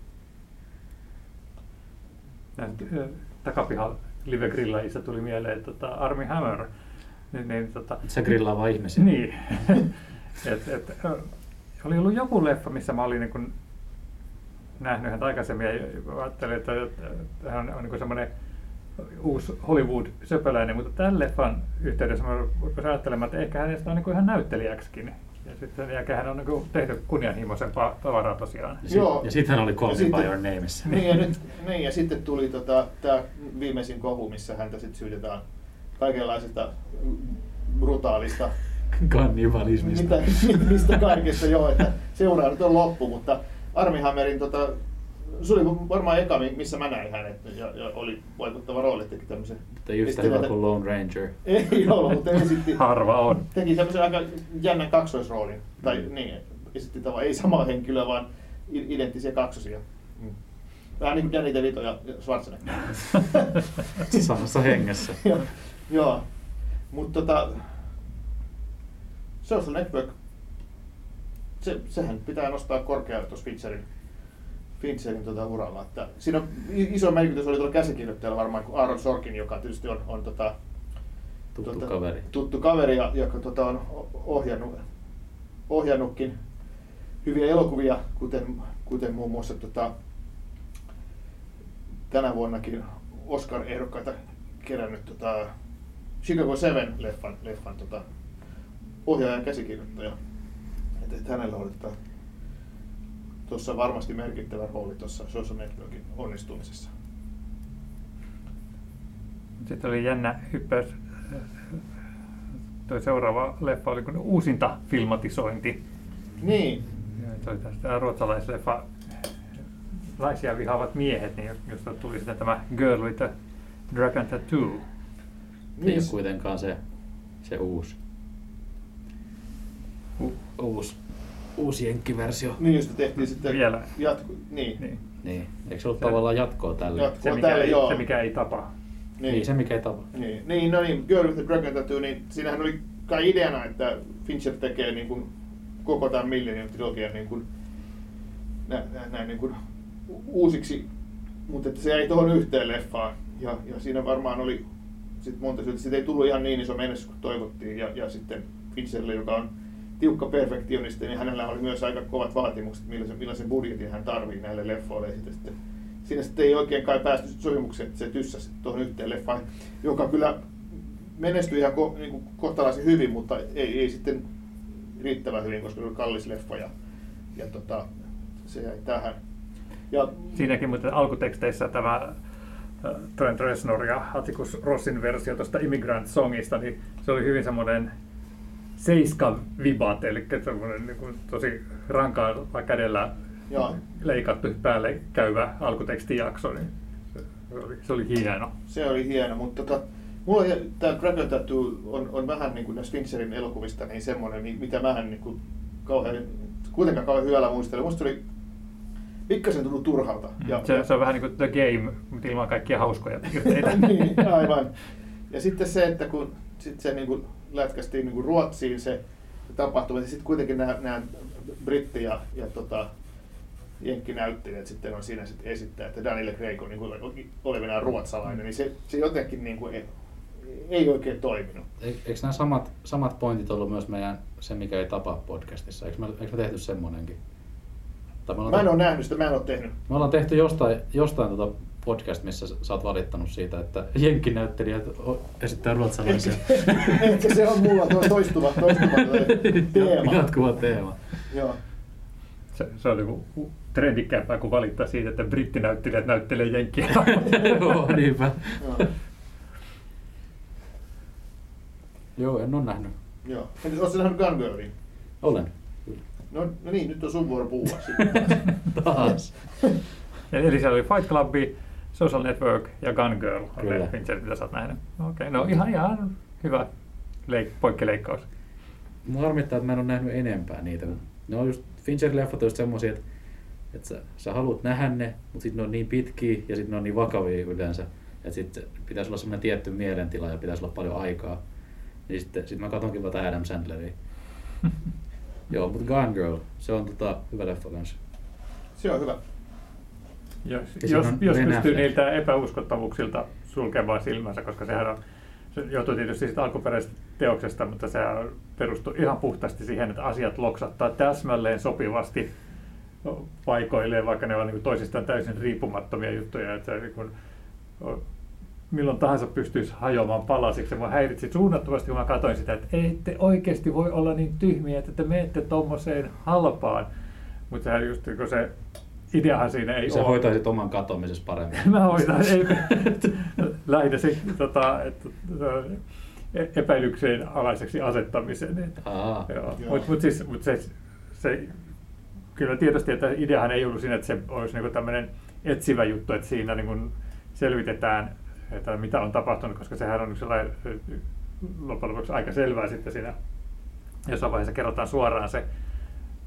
näistä, ö, takapihan live-grillaajista tuli mieleen tota Army Hammer. Niin, niin, tota, Se grillaa vaan ihmisiä. niin. (laughs) et, et, ö, oli ollut joku leffa, missä mä olin niin kun nähnyt häntä aikaisemmin ja ajattelin, että, että hän on, niin semmoinen uusi Hollywood-söpöläinen, mutta tämän leffan yhteydessä mä rupesin ajattelemaan, että ehkä hänestä on niin kuin ihan näyttelijäksikin. Ja sitten sen jälkeen hän on niin kuin tehnyt kunnianhimoisempaa tavaraa tosiaan. Ja, sit, Joo. ja sitten hän oli Call Ja Me By sitten- Your Nameissa. Niin ja, nyt, niin, ja sitten tuli tota, tämä viimeisin kohu, missä häntä sitten syytetään kaikenlaisesta brutaalista, Kannibalismista. mitä, mistä kaikesta joo, että seuraa nyt on loppu, mutta Armi Hammerin, tota, se oli varmaan eka, mi- missä mä näin hänet, ja, ja oli vaikuttava rooli, teki tämmöisen... Mutta just hyvä kuin Lone Ranger. (laughs) Ei ollut, mutta esitti, Harva on. teki semmoisen aika jännän kaksoisroolin, tai niin, esitti tavallaan, ei samaa henkilöä, vaan identtisiä kaksosia. Mm. Vähän niin kuin Danny DeVito ja Schwarzenegger. (laughs) Samassa hengessä. (laughs) Joo, Joo, mutta tota, Social Network, se, sehän pitää nostaa korkealle tuossa Fincherin, Fincherin tota uralla. Että siinä on iso merkitys oli tuolla käsikirjoittajalla varmaan kuin Aaron Sorkin, joka tietysti on, on tota, Tuttu tota, kaveri. tuttu kaveri, ja- joka tota, on ohjannut, ohjannutkin hyviä elokuvia, kuten, kuten muun muassa tota, tänä vuonnakin Oscar-ehdokkaita kerännyt tota, Chicago 7-leffan leffan, tota, ohjaaja ja käsikirjoittaja. Et, et hänellä oli tota, tuossa varmasti merkittävä rooli tuossa Social Networkin onnistumisessa. Sitten oli jännä hyppäys. Tuo seuraava leffa oli kuin uusinta filmatisointi. Niin, Se oli tästä ruotsalaisleffa Laisia vihaavat miehet, niin josta tuli sitten tämä Girl with a Dragon Tattoo. Ei niin ole kuitenkaan se, se uusi. U, uusi. Uusi jenkkiversio. Niin, josta tehtiin sitten Vielä. jatku, niin, Niin. Niin. Eikö se ollut Se- tavallaan jatkoa tälle? Jatko- Se, mikä tälle, ei, joo. se, mikä ei tapa. niin, Niin, se mikä ei tapa. Niin, niin, no niin, Girl with the Dragon Tattoo, niin siinähän oli kai ideana, että Fincher tekee niin kuin koko tämän Millennium trilogian niin kuin, nä, nä, näin niin kuin uusiksi, mutta että se jäi tuohon yhteen leffaan. Ja, ja siinä varmaan oli sit monta syytä. Siitä ei tullut ihan niin iso menestys kuin toivottiin. Ja, ja sitten Fincherille, joka on tiukka perfektionisti, niin hänellä oli myös aika kovat vaatimukset, millaisen, millaisen budjetin hän tarvii näille leffoille. Ja sitten, sitten, siinä sitten ei oikein kai päästy sopimukseen, että se tyssäsi tuohon yhteen leffaan, joka kyllä menestyi ihan ko, niin kuin kohtalaisen hyvin, mutta ei, ei sitten riittävän hyvin, koska se oli kallis leffa ja, ja tota, se jäi tähän. Ja, Siinäkin muuten alkuteksteissä tämä Trent Reznor ja Atticus Rossin versio tuosta Immigrant Songista, niin se oli hyvin semmoinen seiska vibat, eli semmoinen niin kuin tosi rankaalla kädellä Joo. leikattu päälle käyvä alkutekstijakso, niin se oli, se oli hieno. se oli hieno, mutta tota, mulla tämä Dragon Tattoo on, on vähän niin kuin näistä Fincherin elokuvista niin semmoinen, mi- mitä mä en niin kuin kauhean, kuitenkaan kauhean hyvällä muistele. Musta oli pikkasen tullut turhalta. Ja, se, se on vähän niin kuin The Game, mutta ilman kaikkia hauskoja piirteitä. (laughs) niin, aivan. Ja sitten se, että kun sit se niin kuin lätkästiin niin Ruotsiin se tapahtuma, ja sitten kuitenkin nämä, nämä britti- ja, ja tota, jenkkinäyttelijät sitten on siinä sitten esittää, että Daniel Craig on niin kuin olevinaan ruotsalainen, niin se, se jotenkin niin kuin ei, ei oikein toiminut. E- Eikö nämä samat, samat pointit ollut myös meidän Se mikä ei tapa podcastissa? Eikö me, eikö me tehty? Tai me, Mä en ole nähnyt sitä, mä en ole tehnyt. me ollaan tehty jostain, jostain tota podcast, missä sä oot valittanut siitä, että jenkkinäyttelijät esittää ruotsalaisia. Ehkä se on mulla tuo toistuva, toistuva toi (laughs) teema. Jatkuva teema. Joo. Se, se oli niinku trendikkäämpää kuin valittaa siitä, että brittinäyttelijät näyttelee jenkkiä. (laughs) Joo, niinpä. Joo. En ole nähnyt. Joo. Sä nähnyt Gun Girlin? Olen. No, no niin, nyt on sun vuoro puhua sitten. (laughs) Taas. Eli siellä oli Fight Club, Social Network ja Gun Girl. On Kyllä. ne Fincherit, mitä sä oot nähnyt. Okei, okay, no ihan, ihan hyvä leik- poikkileikkaus. Mua harmittaa, että mä en ole nähnyt enempää niitä. Ne on just, Fincherin leffat on just semmosia, että, että sä, sä haluat nähdä ne, mutta sitten ne on niin pitkiä ja sitten ne on niin vakavia yleensä. Että sitten pitäisi olla semmoinen tietty mielentila ja pitäisi olla paljon aikaa. Niin sitten sit mä katonkin vaan Adam Sandleria. (laughs) Joo, mutta Gone Girl, se on tota, hyvä leffa kanssa. Se on hyvä. Jos, jos, jos pystyy niiltä epäuskottavuuksilta sulkemaan silmänsä, koska sehän on, se johtuu tietysti siitä alkuperäisestä teoksesta, mutta sehän perustuu ihan puhtaasti siihen, että asiat loksattaa täsmälleen sopivasti paikoilleen, vaikka ne on niin toisistaan täysin riippumattomia juttuja. Että se, niin kuin, milloin tahansa pystyisi hajoamaan palasiksi. Mua häiritsi suunnattomasti, kun mä katsoin sitä, että ei te oikeasti voi olla niin tyhmiä, että te menette tuommoiseen halpaan. Mutta sehän just, kun se ideahan siinä ei Sä ole. hoitaisit oman katoamisessa paremmin. (laughs) Mä hoitan, ei, (laughs) lähinnä se, tota, että, e- epäilykseen alaiseksi asettamisen. Joo. Mutta mut siis, mut se, se, kyllä tietysti, että ideahan ei ollut siinä, että se olisi niinku tämmöinen etsivä juttu, että siinä niinku selvitetään, että mitä on tapahtunut, koska sehän on sellainen, loppujen lopuksi aika selvää sitten siinä jossain vaiheessa kerrotaan suoraan se,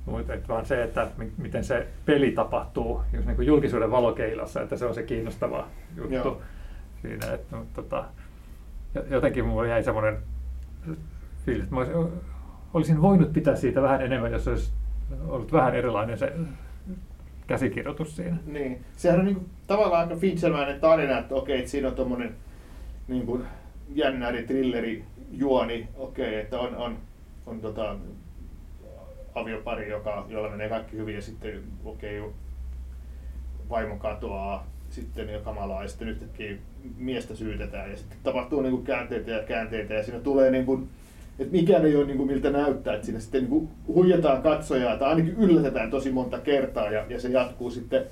mutta et vaan se, että mi- miten se peli tapahtuu just niin kuin julkisuuden valokeilossa, että se on se kiinnostava juttu Joo. siinä. Että, mutta, tota, jo- jotenkin mulla jäi semmoinen fiilis, että olisin, olisin voinut pitää siitä vähän enemmän, jos olisi ollut vähän erilainen se käsikirjoitus siinä. Niin. Sehän on niinku tavallaan aika Finchermäinen tarina, että okei, että siinä on tommonen niin kuin jännäri, trilleri, juoni, okei, että on, on, on tota, aviopari, joka, jolla menee kaikki hyvin ja sitten okei, vaimo katoaa, sitten ja kamalaa ja sitten yhtäkkiä miestä syytetään ja sitten tapahtuu niin kuin käänteitä ja käänteitä ja siinä tulee niin kuin, että mikään ei ole niin kuin miltä näyttää, että siinä sitten niin kuin huijataan katsojaa tai ainakin yllätetään tosi monta kertaa ja, ja se jatkuu sitten.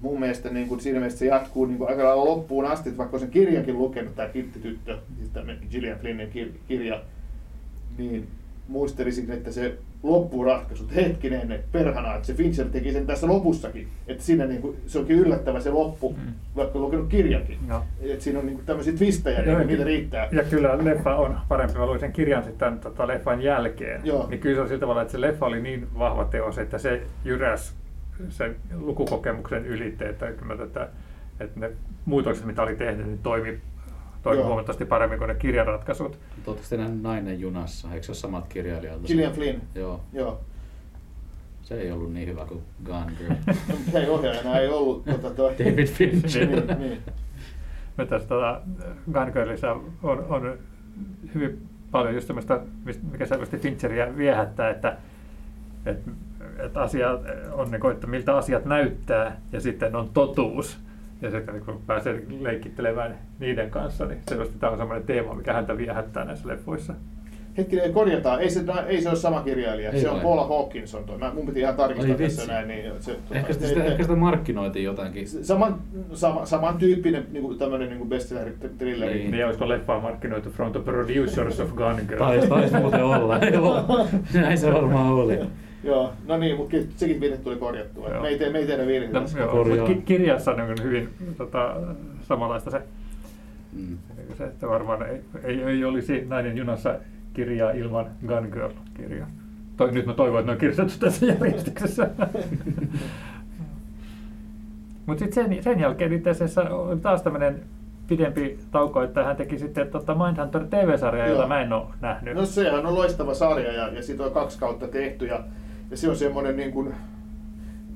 Mun mielestä niin kuin siinä mielessä se jatkuu niin kuin aika lailla loppuun asti, että vaikka sen kirjankin lukenut, tämä Kittityttö, siis Gillian Flynnin kir- kirja, niin muistelisin, että se loppuratkaisu, että hetkinen, että perhana, että se Fincher teki sen tässä lopussakin, että siinä niin kuin, se onkin yllättävä se loppu, Mm. vaikka lukenut kirjankin. Joo. Että siinä on niin kuin tämmöisiä twistejä, Joo, niin niitä riittää. Ja kyllä leffa on parempi. Mä luin sen kirjan sitten tota, leffan jälkeen. Joo. Niin kyllä se on sillä tavalla, että se leffa oli niin vahva teos, että se jyräs sen lukukokemuksen ylite, että, että ne muutokset, mitä oli tehnyt, niin toimi, toimi Joo. huomattavasti paremmin kuin ne kirjaratkaisut. Oletteko te nähnyt Nainen junassa? Eikö se ole samat kirjailijat? Gillian Flynn, Joo. joo. Se ei ollut niin hyvä kuin Gone Girl. (laughs) Mutta Hei, ohjaajana ei ollut tota, toi. David Fincher. (laughs) niin, niin. Tässä tota, Gun Girlissa on, on hyvin paljon just tämmöistä, mistä- mikä selvästi Fincheria viehättää, että, että, että asia on, niin kuin, että miltä asiat näyttää ja sitten on totuus. Ja sitten niin kun pääsee leikkittelemään niiden kanssa, niin selvästi tämä on semmoinen teema, mikä häntä viehättää näissä leffoissa. Hetkinen, korjataan. Ei se, ei se ole sama kirjailija. Ei se on vai? Paula Hawkinson. Toi. Mä, mun piti ihan tarkistaa Ai tässä näin. Niin se, Ehkä tota, sitä, ei- ehkä sitä markkinoitiin jotenkin. Saman, sama, samantyyppinen niin tämmöinen niin bestseller-trilleri. Niin. Niin olisiko leffaa markkinoitu From the Producers of Gun Girl? Taisi, taisi muuten olla. (laughs) Näin se varmaan oli. Joo, no niin, mutta sekin virhe tuli korjattua. Joo. Me ei, tee, me ei tehdä virheitä. No, tässä. joo, Korjaa. mut ki- kirjassa on niin hyvin tota, samanlaista se, Mm. se, että varmaan ei, ei, ei olisi Nainen junassa kirjaa ilman Gun Girl-kirjaa. Toi, nyt mä toivon, että ne on kirjoitettu tässä (laughs) järjestyksessä. Mutta sitten sen, sen jälkeen itse asiassa oli taas tämmöinen pidempi tauko, että hän teki sitten tota Mindhunter TV-sarjaa, jota mä en ole nähnyt. No sehän on loistava sarja ja, ja siitä on kaksi kautta tehty ja, ja se on semmoinen niin kuin,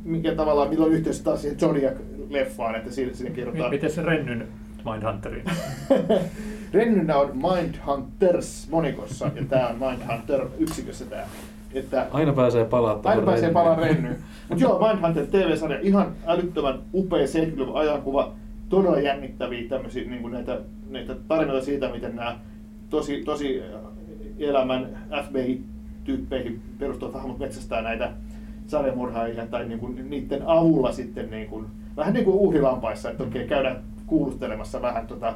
mikä tavallaan, millä on yhteys taas siihen Zodiac-leffaan, että siinä, siinä M- kerrotaan. miten se Rennyn Mindhunterin? (laughs) Rennynä on Mindhunters monikossa ja tämä on Mindhunter yksikössä tämä. Että Aina pääsee palaa tuohon Aina pääsee palaan renny. Mutta joo, Mindhunter TV-sarja, ihan älyttömän upea 70-luvun ajankuva, todella jännittäviä tämmöisiä niin kuin näitä, näitä tarinoita siitä, miten nämä tosi, tosi elämän FBI-tyyppeihin perustuvat hahmot metsästää näitä sarjamurhaajia tai niin kuin niiden avulla sitten niin kuin, vähän niin kuin uhrilampaissa, että okei, käydään kuulustelemassa vähän tota,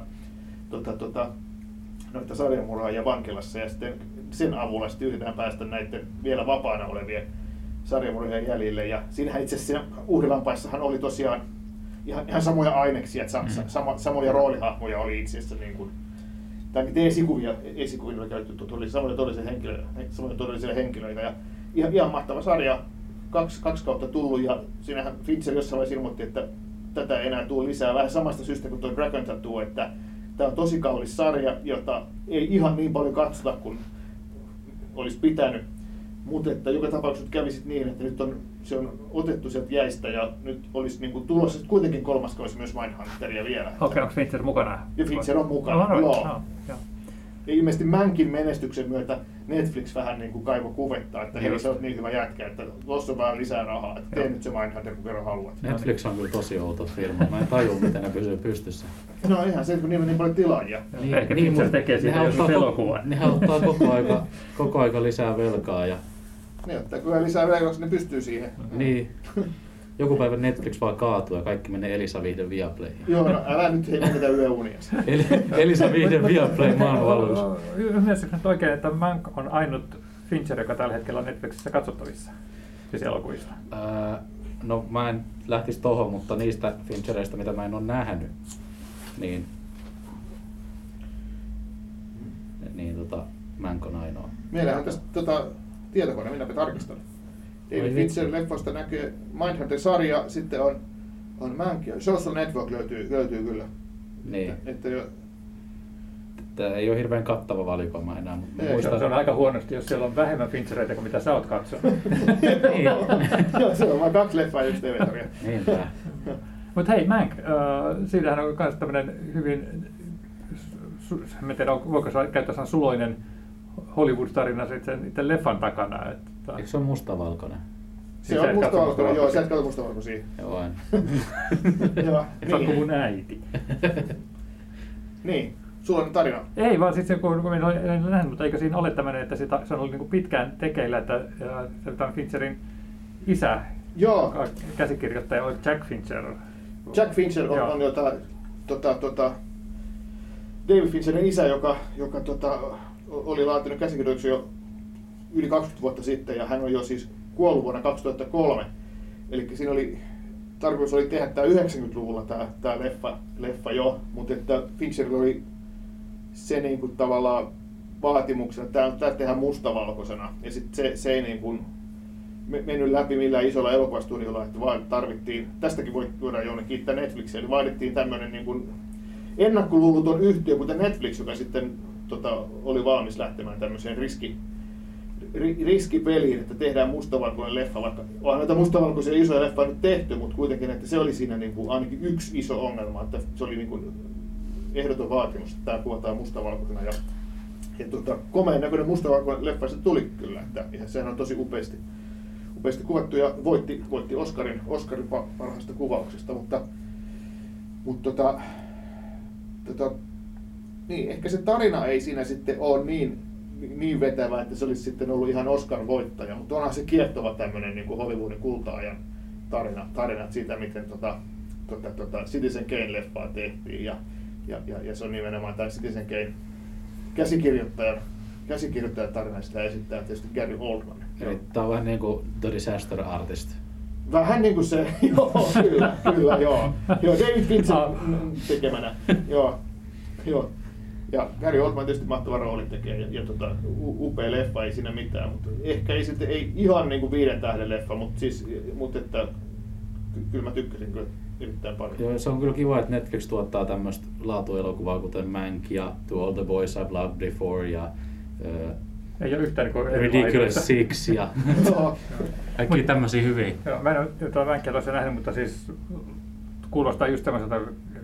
tota, tota, noita sarjamurhaajia vankilassa ja sitten sen avulla sitten yritetään päästä näiden vielä vapaana olevien sarjamurhaajien jäljille. Ja siinähän itse asiassa uhrilampaissahan oli tosiaan ihan, ihan samoja aineksia, että sa, Mm. sa, sama, samoja roolihahmoja oli itse asiassa niin kuin, tai esikuvia, oli käytetty, oli samoja todellisia henkilöitä, samoja todellisia henkilöitä ja ihan, ihan mahtava sarja, kaksi, kaksi kautta tullut ja siinähän Fincher jossain vaiheessa ilmoitti, että tätä ei enää tule lisää vähän samasta syystä kuin tuo Dragon Tattoo, että tämä on tosi kallis sarja, jota ei ihan niin paljon katsota kuin olisi pitänyt. Mutta että joka tapauksessa kävi sit niin, että nyt on, se on otettu sieltä jäistä ja nyt olisi niin kuin tulossa kuitenkin kolmas kausi myös Mindhunteria vielä. Okei, okay, onko Fincher mukana? Ja Fincher on mukana, Oh, right. joo. Oh, joo. Ja ilmeisesti Mänkin menestyksen myötä Netflix vähän niin kuin kaivo kuvetta, että hei sä oot niin hyvä jätkä, että tuossa on vähän lisää rahaa, että tee nyt se Mindhunter kun kerran haluat. Netflix on kyllä tosi outo firma. Mä en tajua, miten ne pysyy pystyssä. No ihan se, kun niillä on niin paljon tilaajia. Ehkä Fincher mutta tekee siitä ko- elokuvan. Nehän ottaa koko aika, koko aika lisää velkaa ja Ne ottaa kyllä lisää velkaa, koska ne pystyy siihen. niin. (laughs) Joku päivä Netflix vaan kaatuu ja kaikki menee Elisa Vihden Viaplayhin. Joo, no älä nyt hei menetä yöunia. (laughs) Eli, Elisa Vihden Viaplay maailmanvalloitus. Ymmärsitkö nyt oikein, että Mank on ainut Fincher, joka tällä hetkellä on Netflixissä katsottavissa? Siis elokuvista. Ää, no mä en lähtisi tohon, mutta niistä Finchereistä, mitä mä en ole nähnyt, niin, niin tota, Mank on ainoa. Meillähän on tästä tota, tietokone, minäpä tarkistan. David Fincher leffosta näkyy Mindhunter-sarja, sitten on, on Mank ja Social Network löytyy, löytyy kyllä. Niin. Että, että jo, Tämä ei ole hirveän kattava valikoima enää, mutta mä Ei, Se muistan, on, se on aika huonosti, jos siellä on vähemmän Finchereitä kuin mitä sä oot katsonut. (laughs) Niin. Joo, se on vain kaksi leffaa ja yksi TV-sarja. Niinpä. Mutta hei, Mank, äh, siinähän on myös tämmöinen hyvin, en tiedä, voiko käyttää sanan suloinen Hollywood-tarina sen itse leffan takana. Että, Eikö se ole mustavalkoinen? Se Siis on mustavalkoinen, joo, sä et katso mustavalkoisia. Joo, en. Joo, (laughs) Se on kuin mun niin. äiti. niin, sulla on tarina. Ei, vaan sitten kun, kun minä olen nähnyt, mutta eikö siinä ole tämmöinen, että sitä, se on ollut niin pitkään tekeillä, että tämän Fincherin isä, Joo, käsikirjoittaja, oli Jack Fincher. Jack Fincher on, Joo. on jota, tota, tota, David Fincherin isä, joka, joka tota, oli laatinut käsikirjoituksen jo yli 20 vuotta sitten ja hän on jo siis kuollut vuonna 2003. Eli siinä oli, tarkoitus oli tehdä tämä 90-luvulla tämä, tämä leffa, leffa jo, mutta että Fincherillä oli se niin kuin tavallaan vaatimuksena, että tämä, tehdään mustavalkoisena. Ja sitten se, se ei niin kuin me- mennyt läpi millään isolla elokuvastudiolla, että vaan tarvittiin, tästäkin voi voidaan Jouni kiittää Netflixiä, eli vaadittiin tämmöinen niin kuin ennakkoluuloton yhtiö, kuten Netflix, joka sitten tota, oli valmis lähtemään tämmöiseen riski, ri, riskipeliin, että tehdään mustavalkoinen leffa, vaikka onhan näitä mustavalkoisia isoja leffoja nyt tehty, mutta kuitenkin, että se oli siinä niin kuin ainakin yksi iso ongelma, että se oli niin kuin ehdoton vaatimus, että tämä kuvataan mustavalkoisena ja ja tota, komeen näköinen mustavalkoinen leffa se tuli kyllä, että ja sehän on tosi upeasti, upeasti kuvattu ja voitti, voitti Oscarin, Oscarin pa- parhaasta kuvauksesta, mutta, mutta tota, tota, niin, ehkä se tarina ei siinä sitten ole niin, niin vetävä, että se olisi sitten ollut ihan Oscar-voittaja, mutta onhan se kiehtova tämmöinen niin kuin Hollywoodin kulta-ajan tarina, tarinat siitä, miten tota, tota, tota Citizen Kane-leffaa tehtiin ja, ja, ja, ja se on nimenomaan tämä Citizen Kane käsikirjoittajan, käsikirjoittajan tarina sitä esittää tietysti Gary Oldman. Eli tää on vähän niin kuin The Disaster Artist. Vähän niin kuin se, (laughs) joo, kyllä, kyllä, joo. Joo, David Fincher (laughs) Ah. tekemänä, joo, joo. Ja Gary Oldman tietysti mahtava rooli tekee ja, ja tota, upea leffa, ei siinä mitään, mutta ehkä ei sitten, ei ihan niin kuin viiden tähden leffa, mutta siis, mutta että ky- kyllä mä tykkäsin kyllä erittäin paljon. Joo, se on kyllä kiva, että Netflix tuottaa tämmöistä laatuelokuvaa, kuten Mank ja To All the Boys I've Loved Before ja uh, Ei ole yhtään niin Ridiculous Six ja (laughs) Joo. kaikki tämmöisiä hyviä. Joo, mä en ole tuota Mänkiä tuossa nähnyt, mutta siis kuulostaa just tämmöiseltä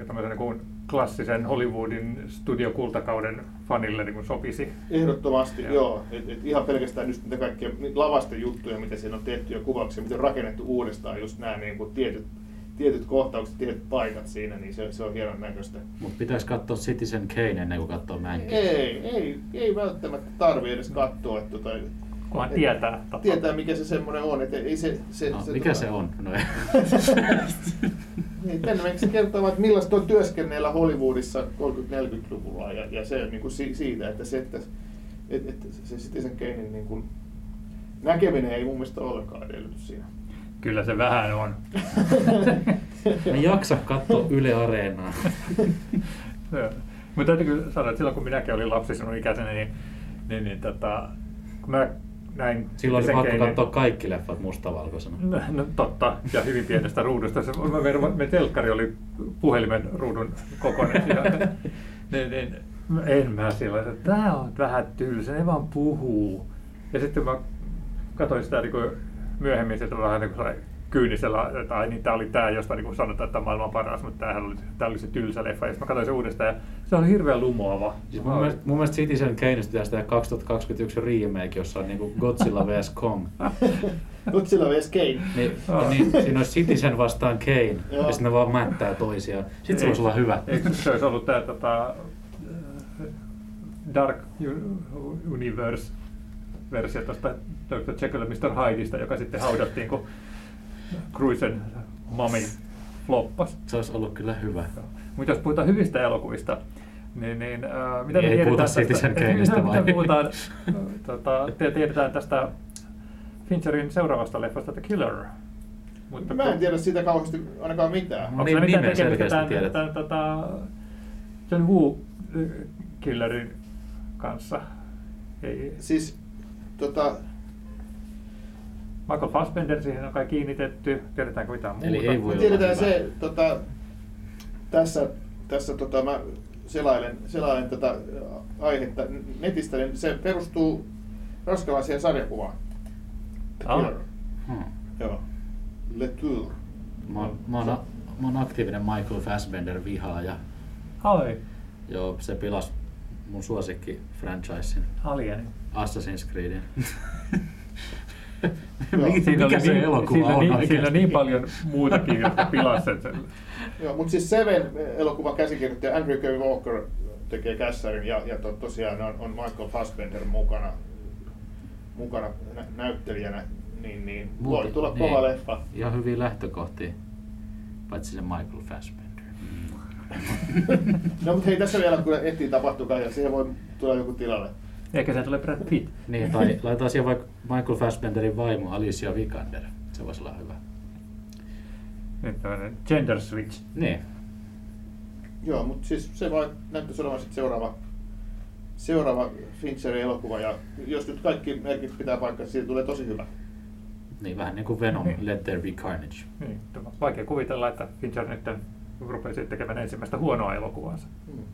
tämmöisen niin kuin klassisen Hollywoodin studiokultakauden fanille niin sopisi. Ehdottomasti, Joo. joo. Et, et ihan pelkästään just niitä kaikkia lavasten juttuja, mitä siinä on tehty ja kuvauksia, miten on rakennettu uudestaan just nämä niin kuin tietyt, tietyt kohtaukset, tietyt paikat siinä, niin se, se on hienon näköistä. Mutta pitäisi katsoa Citizen Kane ennen kuin katsoo Mankia. Ei, ei, ei välttämättä tarvi edes katsoa, että tota, Kunhan et- tietää tapa. tietää mikä se semmoinen on, että ei se, se, No, se mikä tota- se on? No ei. Niin, se kertoo, että millaista on työskennellä Hollywoodissa 30-40-luvulla ja, ja se on niin kuin si, siitä, että se, että, että, että se Citizen Kanein niin kuin näkeminen ei mun mielestä ole ollenkaan edellytys siinä. Kyllä se vähän on. Mä en jaksa katsoa Yle Areenaa. (laughs) Mutta täytyy kyllä sanoa, että silloin kun minäkin olin lapsi sinun ikäisenä, niin, niin, niin tota, kun mä näin... Silloin oli pakko keinin- katsoa kaikki leffat mustavalkoisena. No, no totta, ja hyvin pienestä ruudusta. Se, verran, me telkkari oli puhelimen ruudun kokoinen. Niin, (laughs) niin, en mä siellä, että tää on vähän tylsä, ne vaan puhuu. Ja sitten mä katsoin sitä niin myöhemmin sitä vähän niin kuin kyynisellä, että ai niin tämä oli tämä, josta niin sanotaan, että maailman paras, mutta tämähän oli, tämä oli se tylsä leffa. Ja sitten mä katsoin sen uudestaan ja se oli hirveän lumoava. Siis mun, mielestä, mun mielestä Citizen Kaneista pitäisi tehdä 2021 remake, jossa on niinku Godzilla (laughs) vs. Kong. Godzilla vs. Kane. Niin, ja niin, siinä olisi Citizen vastaan Kane, Joo. ja sitten ne vaan mättää toisiaan. Sitten se voisi olla hyvä. Eikö se olisi ollut tämä tota, Dark Universe versio tuosta Dr. Jekyll ja Mr. Hydeista, joka sitten haudattiin, kun Cruisen mami floppas. Se olisi ollut kyllä hyvä. Mutta jos puhutaan hyvistä elokuvista, niin, niin äh, mitä Niin me ei puhuta tiedetään Citizen tästä, Kaneista mitä, vai? mitä puhutaan, tota, te- tiedetään tästä Fincherin seuraavasta leffasta The Killer. Mutta Mä en tiedä siitä kauheasti ainakaan mitään. No Onko niin, se mitään tekemistä tämän, tiedät. tämän, tota, John Woo äh, Killerin kanssa? Ei, Siis tota, Michael Fassbender siihen on kai kiinnitetty. Tiedetäänkö mitään muuta? Eli ei voi tiedetään hyvä. se, tota, tässä, tässä tota, mä selailen, selailen tätä aihetta netistä, niin se perustuu ranskalaiseen sarjakuvaan. Ah. Hmm. Joo. Le Tour. Mä, oon- mä, oon, mä oon aktiivinen Michael Fassbender vihaaja. Ai, Joo, se pilas mun suosikki franchisein, Alien. Assassin's Creedin. (laughs) Mikä Siinä oli, se niin, elokuva siinä, on niin, siinä on niin paljon muutakin, jotka pilasivat sen. Joo, mutta siis Seven elokuvan käsikirjoittaja Andrew K. Walker tekee kässärin ja, ja to, tosiaan on, on Michael Fassbender mukana, mukana nä, näyttelijänä, niin, niin voi Muuten- tulla niin. kova leffa. Ihan hyviä lähtökohtia, paitsi se Michael Fassbender. (laughs) No mutta hei, tässä vielä kun etsii tapahtukaan ja siihen voi tulla joku tilalle. Eikä se tule Brad Pitt. Niin, tai laitetaan siihen vaikka Michael Fassbenderin vaimo Alicia Vikander. Se voisi olla hyvä. Nyt tämmöinen gender switch. Niin. Joo, mutta siis se vai näyttäisi olevan sitten seuraava, seuraava Fincherin elokuva ja jos nyt kaikki merkit pitää paikkaa, siitä tulee tosi hyvä. Niin, vähän niin kuin Venom, Niin. Let There Be Carnage. Niin, vaikea kuvitella, että Fincher nyt rupeisi tekemään ensimmäistä huonoa elokuvaansa. Hmm.